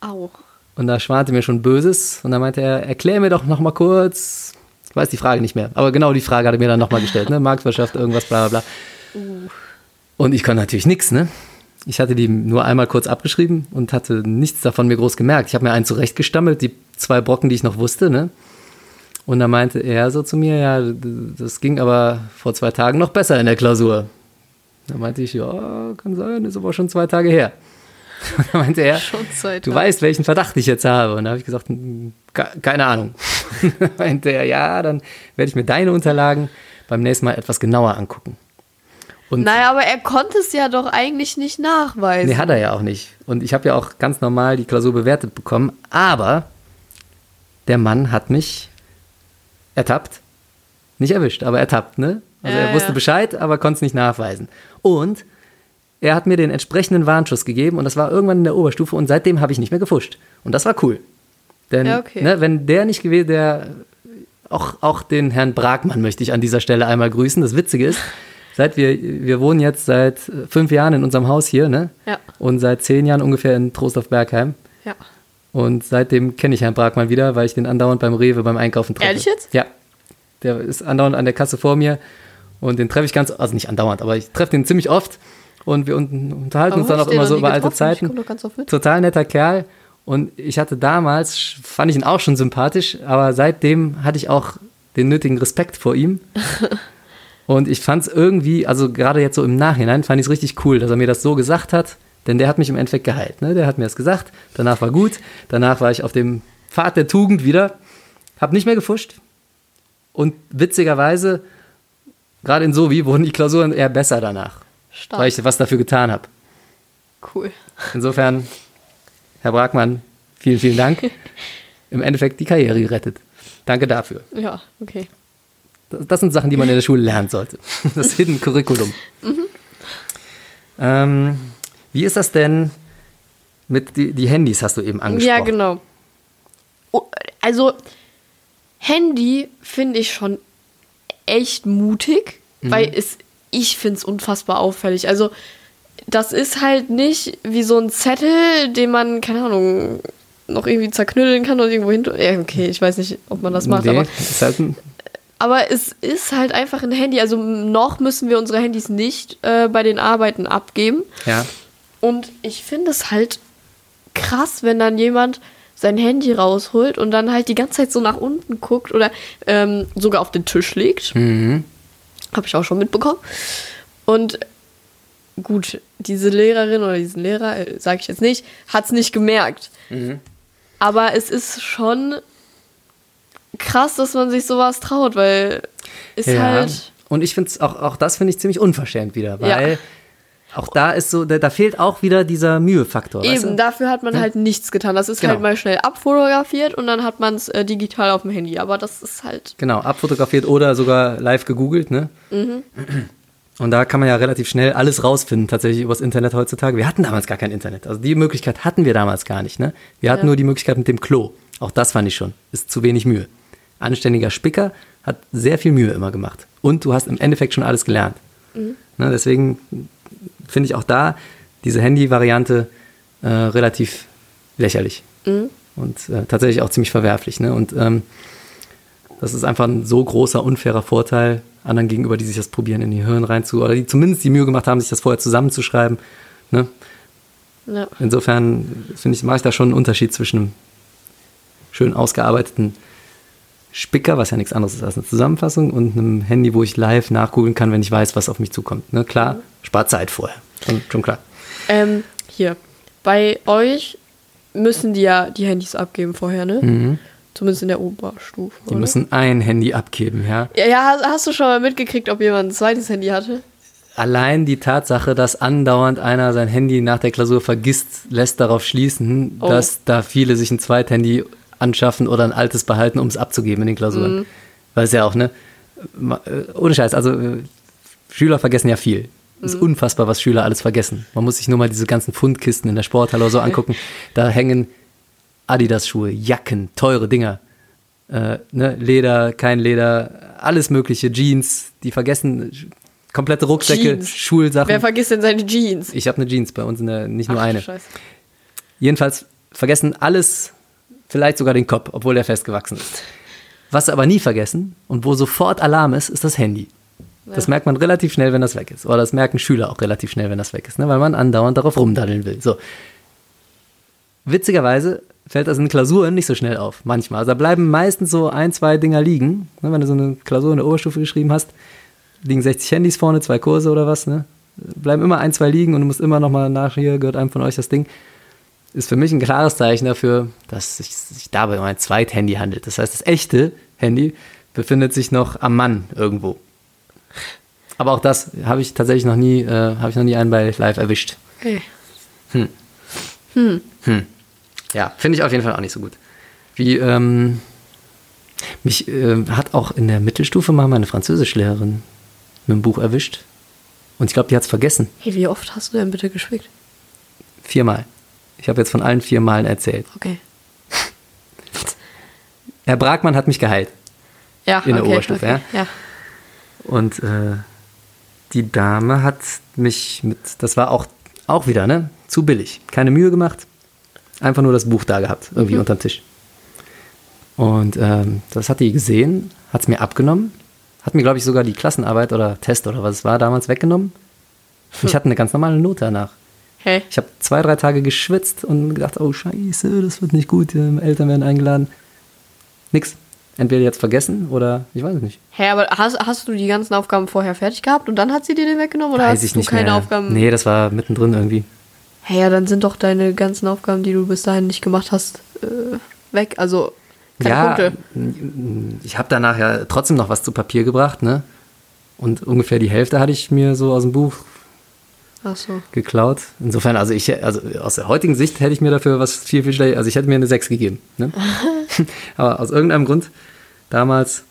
Auch. Und da schwante mir schon Böses. Und dann meinte er, erklär mir doch noch mal kurz. Ich weiß die Frage nicht mehr. Aber genau die Frage hat er mir dann noch mal gestellt. Ne? Marktwirtschaft, irgendwas, bla bla bla. Und ich kann natürlich nichts, ne? Ich hatte die nur einmal kurz abgeschrieben und hatte nichts davon mir groß gemerkt. Ich habe mir einen zurechtgestammelt, die zwei Brocken, die ich noch wusste, ne? Und da meinte er so zu mir, ja, das ging aber vor zwei Tagen noch besser in der Klausur. Da meinte ich, ja, kann sein, ist aber schon zwei Tage her. Und da meinte er, Schon zwei du weißt, welchen Verdacht ich jetzt habe. Und da habe ich gesagt, "Hm, ke- keine Ahnung. da meinte er, ja, dann werde ich mir deine Unterlagen beim nächsten Mal etwas genauer angucken. Und Naja, aber er konnte es ja doch eigentlich nicht nachweisen. Nee, hat er ja auch nicht. Und ich habe ja auch ganz normal die Klausur bewertet bekommen. Aber der Mann hat mich ertappt. Nicht erwischt, aber ertappt, ne? Also Ja, er wusste ja. Bescheid, aber konnte es nicht nachweisen. Und er hat mir den entsprechenden Warnschuss gegeben und das war irgendwann in der Oberstufe und seitdem habe ich nicht mehr gefuscht. Und das war cool. Denn Ja, okay. ne, wenn der nicht gewesen, der auch, auch den Herrn Bragmann möchte ich an dieser Stelle einmal grüßen. Das Witzige ist, seit wir, wir wohnen jetzt seit äh, fünf Jahren in unserem Haus hier, ne? Ja. Und seit zehn Jahren ungefähr in Trostorf-Bergheim. Ja. Und seitdem kenne ich Herrn Bragmann wieder, weil ich den andauernd beim Rewe beim Einkaufen treffe. Ehrlich jetzt? Ja. Der ist andauernd an der Kasse vor mir und den treffe ich ganz, also nicht andauernd, aber ich treffe den ziemlich oft und wir un- unterhalten Aber uns dann auch ich immer so über alte? Ich Zeiten. doch ganz oft mit. Total netter Kerl und ich hatte damals, fand ich ihn auch schon sympathisch, aber seitdem hatte ich auch den nötigen Respekt vor ihm. Und ich fand es irgendwie, also gerade jetzt so im Nachhinein, fand ich es richtig cool, dass er mir das so gesagt hat, denn der hat mich im Endeffekt geheilt. Ne? Der hat mir das gesagt, danach war gut, danach war ich auf dem Pfad der Tugend wieder, habe nicht mehr gefuscht und witzigerweise, gerade in Sovi, wurden die Klausuren eher besser danach, Stark. weil ich was dafür getan habe. Cool. Insofern, Herr Bragmann, vielen, vielen Dank. Im Endeffekt die Karriere gerettet. Danke dafür. Ja, okay. Das, sind Sachen, die man in der Schule lernen sollte. Das Hidden Curriculum. Ähm, wie ist das denn mit die, die Handys, hast du eben angesprochen? Ja, genau. Oh, Also, Handy finde ich schon echt mutig, Mhm. weil es, ich finde es unfassbar auffällig. Also, das ist halt nicht wie so ein Zettel, den man, keine Ahnung, noch irgendwie zerknüllen kann und irgendwo hin. Ja, okay, ich weiß nicht, ob man das macht, Nee, aber, ist halt ein, aber es ist halt einfach ein Handy. Also, noch müssen wir unsere Handys nicht äh, bei den Arbeiten abgeben. ja. Und ich finde es halt krass, wenn dann jemand sein Handy rausholt und dann halt die ganze Zeit so nach unten guckt oder ähm, sogar auf den Tisch legt. Mhm. Habe ich auch schon mitbekommen. Und gut, diese Lehrerin oder diesen Lehrer, äh, sage ich jetzt nicht, hat es nicht gemerkt. Aber es ist schon krass, dass man sich sowas traut, weil ist ja. halt. Und ich finde es auch, auch das finde ich ziemlich unverschämt wieder, weil Ja. auch da ist so, da, da fehlt auch wieder dieser Mühefaktor. weißt Eben, du? dafür hat man halt nichts getan. Das ist Genau. halt mal schnell abfotografiert und dann hat man es äh, digital auf dem Handy. Aber das ist halt. Genau, abfotografiert oder sogar live gegoogelt, ne? Und da kann man ja relativ schnell alles rausfinden, tatsächlich übers Internet heutzutage. Wir hatten damals gar kein Internet. Also die Möglichkeit hatten wir damals gar nicht, ne? Wir hatten Ja. nur die Möglichkeit mit dem Klo. Auch das fand ich schon. Ist zu wenig Mühe. Anständiger Spicker hat sehr viel Mühe immer gemacht. Und du hast im Endeffekt schon alles gelernt. Ne? Deswegen finde ich auch da diese Handy-Variante äh, relativ lächerlich. Und äh, tatsächlich auch ziemlich verwerflich. Ne? Und ähm, das ist einfach ein so großer, unfairer Vorteil anderen gegenüber, die sich das probieren, in die Hirn reinzu, oder die zumindest die Mühe gemacht haben, sich das vorher zusammenzuschreiben. Ne? Ja. Insofern finde ich, mache ich da schon einen Unterschied zwischen einem schön ausgearbeiteten Spicker, was ja nichts anderes ist als eine Zusammenfassung, und einem Handy, wo ich live nachgoogeln kann, wenn ich weiß, was auf mich zukommt. Ne? Klar, spart Zeit vorher. Schon, schon klar. Ähm, hier. Bei euch müssen die ja die Handys abgeben vorher, ne? Zumindest in der Oberstufe. Mhm. Die oder? müssen ein Handy abgeben, ja. Ja, ja hast, hast du schon mal mitgekriegt, ob jemand ein zweites Handy hatte? Allein die Tatsache, dass andauernd einer sein Handy nach der Klausur vergisst, lässt darauf schließen, Oh. dass da viele sich ein Zweithandy anschaffen oder ein altes behalten, um es abzugeben in den Klausuren. Mhm. Weil es ja auch, ne? äh, Ohne Scheiß, also äh, Schüler vergessen ja viel. Mhm. Ist unfassbar, was Schüler alles vergessen. Man muss sich nur mal diese ganzen Fundkisten in der Sporthalle oder so angucken. Da hängen Adidas-Schuhe, Jacken, teure Dinger. Äh, ne? Leder, kein Leder, alles mögliche, Jeans, die vergessen komplette Rucksäcke, Jeans. Schulsachen. Wer vergisst denn seine Jeans? ich habe eine Jeans bei uns, in der, nicht nur Ach, eine. Scheiße. Jedenfalls vergessen alles vielleicht sogar den Kopf, obwohl er festgewachsen ist. Was sie aber nie vergessen und wo sofort Alarm ist, ist das Handy. Das merkt man relativ schnell, wenn das weg ist. Oder das merken Schüler auch relativ schnell, wenn das weg ist, ne? weil man andauernd darauf rumdaddeln will. So. Witzigerweise fällt das in Klausuren nicht so schnell auf, manchmal. Also da bleiben meistens so ein, zwei Dinger liegen. Ne? Wenn du so eine Klausur in der Oberstufe geschrieben hast, liegen 60 Handys vorne, zwei Kurse oder was. Ne? Bleiben immer ein, zwei liegen und du musst immer nochmal nach, hier gehört einem von euch das Ding. Ist für mich ein klares Zeichen dafür, dass es sich dabei um ein Zweithandy handelt. Das heißt, das echte Handy befindet sich noch am Mann irgendwo. Aber auch das habe ich tatsächlich noch nie, äh, habe ich noch nie einen bei Live erwischt. Okay. Ja, finde ich auf jeden Fall auch nicht so gut. Wie, ähm, mich äh, hat auch in der Mittelstufe mal meine Französischlehrerin mit dem Buch erwischt. Und ich glaube, die hat es vergessen. Hey, wie oft hast du denn bitte gespickt? Viermal. Ich habe jetzt von allen vier Malen erzählt. Okay. Herr Bragmann hat mich geheilt. Ja, In der okay, Oberstufe, okay. ja. Und äh, die Dame hat mich mit, das war auch, auch wieder, ne? Zu billig. Keine Mühe gemacht. Einfach nur das Buch da gehabt, irgendwie unterm Tisch. Und ähm, das hat die gesehen, hat es mir abgenommen, hat mir, glaube ich, sogar die Klassenarbeit oder Test oder was es war damals weggenommen. Ich hatte eine ganz normale Note danach. Hey. Ich habe zwei, drei Tage geschwitzt und gedacht, oh scheiße, das wird nicht gut, die Eltern werden eingeladen. Nix. Entweder jetzt vergessen oder ich weiß es nicht. Hey, aber hast, hast du die ganzen Aufgaben vorher fertig gehabt und dann hat sie dir den weggenommen? Oder weiß hast ich du nicht keine mehr. Aufgaben? Nee, das war mittendrin irgendwie. Hey, ja, dann sind doch deine ganzen Aufgaben, die du bis dahin nicht gemacht hast, äh, weg. Also, keine ja, Punkte. ich habe danach ja trotzdem noch was zu Papier gebracht, ne? Und ungefähr die Hälfte hatte ich mir so aus dem Buch so. geklaut. Insofern, also ich, also aus der heutigen Sicht hätte ich mir dafür was viel, viel schlechter, also ich hätte mir eine 6 gegeben. Ne? Aber aus irgendeinem Grund, damals,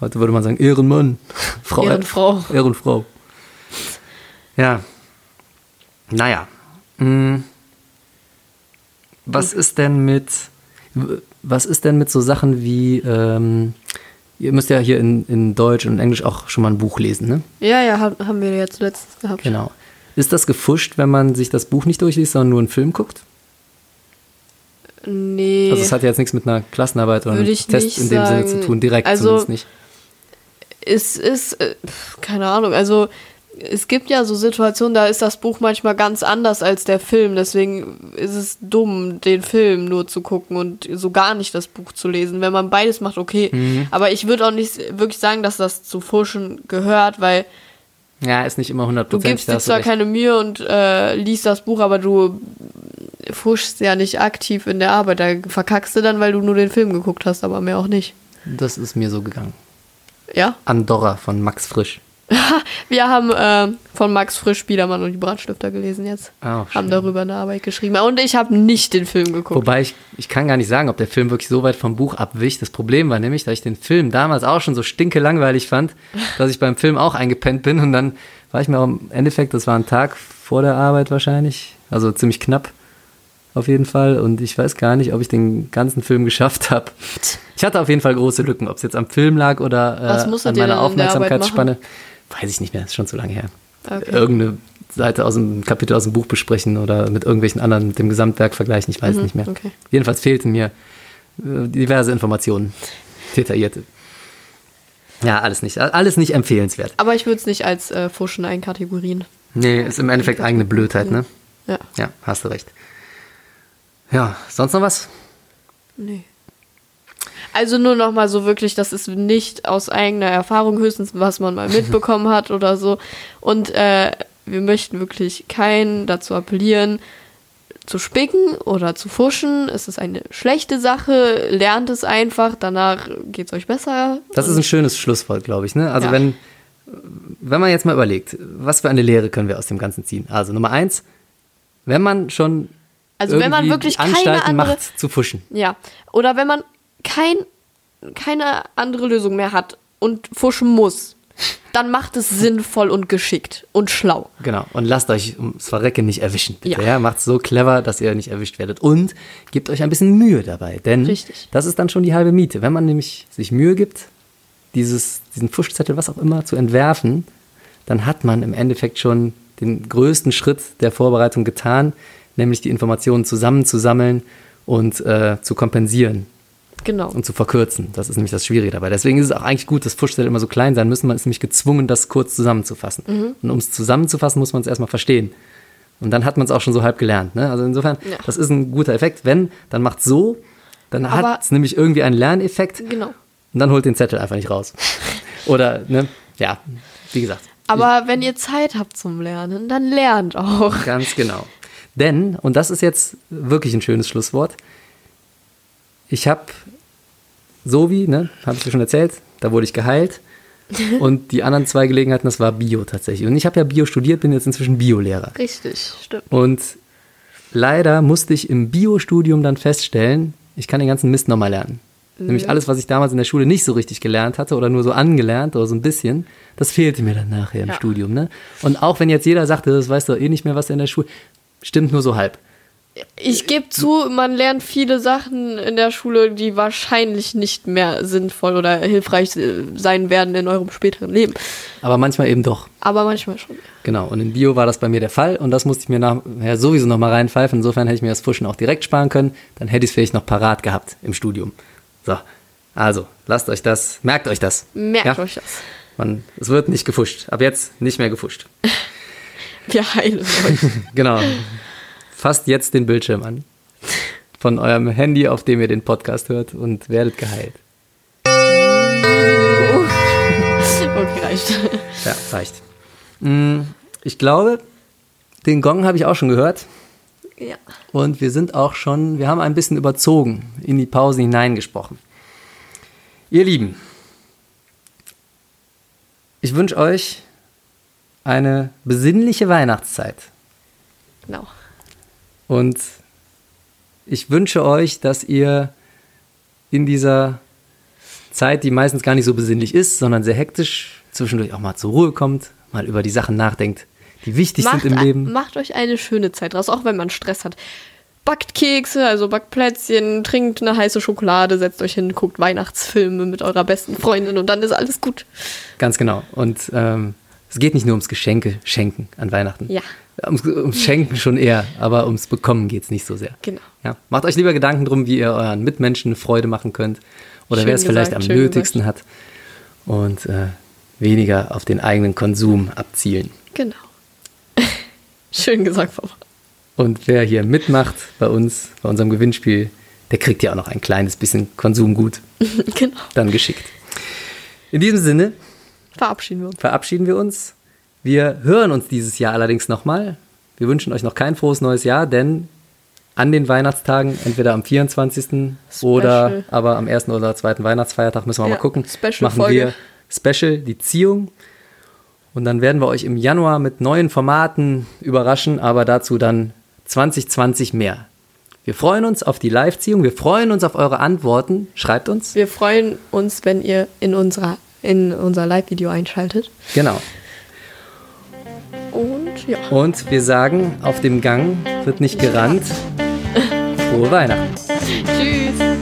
heute würde man sagen, Ehrenmann. Frau, Ehrenfrau. Ehrenfrau. Ja. Naja. Mm. Was ist denn mit, was ist denn mit so Sachen wie, ähm, ihr müsst ja hier in, in Deutsch und Englisch auch schon mal ein Buch lesen, ne? Ja, ja, hab, haben wir jetzt letztens gehabt. Genau. Ist das gefuscht, wenn man sich das Buch nicht durchliest, sondern nur einen Film guckt? Nee. Also es hat ja jetzt nichts mit einer Klassenarbeit oder einem Test in dem Sinne sagen. zu tun, direkt Also- zumindest nicht. es ist, äh, keine Ahnung, also es gibt ja so Situationen, da ist das Buch manchmal ganz anders als der Film. Deswegen ist es dumm, den Film nur zu gucken und so gar nicht das Buch zu lesen. Wenn man beides macht, okay. Mhm. Aber ich würde auch nicht wirklich sagen, dass das zu Fuschen gehört, weil Ja, ist nicht immer du 100 gibst da dir du zwar keine Mühe und äh, liest das Buch, aber du fuschst ja nicht aktiv in der Arbeit. Da verkackst du dann, weil du nur den Film geguckt hast, aber mehr auch nicht. Das ist mir so gegangen. Ja? Andorra von Max Frisch. Wir haben äh, von Max Frisch Biedermann und die Brandstifter gelesen jetzt. Oh, haben darüber eine Arbeit geschrieben. Und ich habe nicht den Film geguckt. Wobei ich, ich kann gar nicht sagen, ob der Film wirklich so weit vom Buch abwich. Das Problem war nämlich, dass ich den Film damals auch schon so stinke langweilig fand, dass ich beim Film auch eingepennt bin und dann war ich mir auch im Endeffekt, das war ein Tag vor der Arbeit wahrscheinlich, also ziemlich knapp auf jeden Fall und ich weiß gar nicht, ob ich den ganzen Film geschafft habe. Ich hatte auf jeden Fall große Lücken, ob es jetzt am Film lag oder äh, an meiner Aufmerksamkeitsspanne. Weiß ich nicht mehr, ist schon zu lange her. Okay. Irgendeine Seite aus dem Kapitel aus dem Buch besprechen oder mit irgendwelchen anderen mit dem Gesamtwerk vergleichen, ich weiß Mhm, nicht mehr. okay. Jedenfalls fehlten mir äh, diverse Informationen, detaillierte. Ja, alles nicht, alles nicht empfehlenswert. Aber ich würde es nicht als äh, Fuschen einkategorieren. Nee, ist im Endeffekt eigene Blödheit, ne? Ja. Ja, hast du recht. Ja, sonst noch was? Nee. Also nur noch mal so wirklich, das ist nicht aus eigener Erfahrung, höchstens was man mal mitbekommen hat oder so. Und äh, wir möchten wirklich keinen dazu appellieren, zu spicken oder zu fuschen. Es ist eine schlechte Sache. Lernt es einfach, danach geht es euch besser. Das ist ein schönes Schlusswort, glaube ich. Ne? Also Ja. wenn, wenn man jetzt mal überlegt, was für eine Lehre können wir aus dem Ganzen ziehen? Also Nummer eins, wenn man schon Also wenn man wirklich die keine Anstalten andere- macht zu fuschen, Ja. Oder wenn man kein, keine andere Lösung mehr hat und fuschen muss, dann macht es sinnvoll und geschickt und schlau. Genau. Und lasst euch ums Verrecken nicht erwischen. Bitte, ja. Ja. Macht so clever, dass ihr nicht erwischt werdet. Und gebt euch ein bisschen Mühe dabei. Denn Richtig. das ist dann schon die halbe Miete. Wenn man nämlich sich Mühe gibt, dieses, diesen Fuschzettel, was auch immer, zu entwerfen, dann hat man im Endeffekt schon den größten Schritt der Vorbereitung getan, nämlich die Informationen zusammenzusammeln und äh, zu kompensieren Genau. und zu verkürzen. Das ist nämlich das Schwierige dabei. Deswegen ist es auch eigentlich gut, dass Fuschzettel immer so klein sein müssen. Man ist nämlich gezwungen, das kurz zusammenzufassen. Mhm. Und um es zusammenzufassen, muss man es erstmal verstehen. Und dann hat man es auch schon so halb gelernt. Ne? Also insofern, Ja. das ist ein guter Effekt. Wenn, dann macht so, dann hat es nämlich irgendwie einen Lerneffekt Genau. und dann holt den Zettel einfach nicht raus. Oder, ne, ja, wie gesagt. Aber wenn ihr Zeit habt zum Lernen, dann lernt auch. Ganz genau. Denn, und das ist jetzt wirklich ein schönes Schlusswort, ich habe, so wie, ne, habe ich dir schon erzählt, da wurde ich geheilt. Und die anderen zwei Gelegenheiten, das war Bio tatsächlich. Und ich habe ja Bio studiert, bin jetzt inzwischen Biolehrer. Richtig, stimmt. Und leider musste ich im Bio-Studium dann feststellen, ich kann den ganzen Mist nochmal lernen. Nämlich alles, was ich damals in der Schule nicht so richtig gelernt hatte oder nur so angelernt oder so ein bisschen, das fehlte mir dann nachher im Ja. Studium. Ne? Und auch wenn jetzt jeder sagte, das weißt du eh nicht mehr, was in der Schule, stimmt nur so halb. Ich gebe zu, man lernt viele Sachen in der Schule, die wahrscheinlich nicht mehr sinnvoll oder hilfreich äh, sein werden in eurem späteren Leben. Aber manchmal eben doch. Aber manchmal schon. Genau. Und in Bio war das bei mir der Fall und das musste ich mir nachher sowieso nochmal reinpfeifen. Insofern hätte ich mir das Fuschen auch direkt sparen können. Dann hätte ich es vielleicht noch parat gehabt im Studium. So. Also, lasst euch das, merkt euch das. Merkt Ja? euch das. Man, es wird nicht gefuscht. Ab jetzt nicht mehr gefuscht. Wir heilen euch. Genau. Fasst jetzt den Bildschirm an. Von eurem Handy, auf dem ihr den Podcast hört und werdet geheilt. Okay, reicht. Ja, reicht. Mm, Ich glaube, den Gong habe ich auch schon gehört. Ja. Und wir sind auch schon, wir haben ein bisschen überzogen, in die Pause hineingesprochen. Ihr Lieben, ich wünsche euch eine besinnliche Weihnachtszeit. Genau. Und ich wünsche euch, dass ihr in dieser Zeit, die meistens gar nicht so besinnlich ist, sondern sehr hektisch, zwischendurch auch mal zur Ruhe kommt, mal über die Sachen nachdenkt, die wichtig Macht, sind im Leben. macht euch eine schöne Zeit draus, auch wenn man Stress hat. Backt Kekse, also backt Plätzchen, trinkt eine heiße Schokolade, setzt euch hin, guckt Weihnachtsfilme mit eurer besten Freundin und dann ist alles gut. Ganz genau. Und ähm, es geht nicht nur ums Geschenke schenken an Weihnachten. Ja. Ums, ums Schenken schon eher, aber ums Bekommen geht es nicht so sehr. Genau. Ja. Macht euch lieber Gedanken drum, wie ihr euren Mitmenschen Freude machen könnt. Oder Schön wer es vielleicht gesagt, am schön nötigsten hat. Und äh, weniger auf den eigenen Konsum abzielen. Genau. Schön gesagt, Papa. Und wer hier mitmacht bei uns, bei unserem Gewinnspiel, der kriegt ja auch noch ein kleines bisschen Konsumgut genau. dann geschickt. In diesem Sinne Verabschieden wir uns. verabschieden wir uns. Wir hören uns dieses Jahr allerdings nochmal. Wir wünschen euch noch kein frohes neues Jahr, denn an den Weihnachtstagen, entweder am 24. oder Special. aber am ersten oder zweiten Weihnachtsfeiertag, müssen wir Ja, mal gucken, Special machen Folge. wir Special, die Ziehung. Und dann werden wir euch im Januar mit neuen Formaten überraschen, aber dazu dann 2020 mehr. Wir freuen uns auf die Live-Ziehung, wir freuen uns auf eure Antworten. Schreibt uns. Wir freuen uns, wenn ihr in, unserer, in unser Live-Video einschaltet. Genau. Und ja. Und wir sagen, auf dem Gang wird nicht gerannt. Frohe Weihnachten. Tschüss.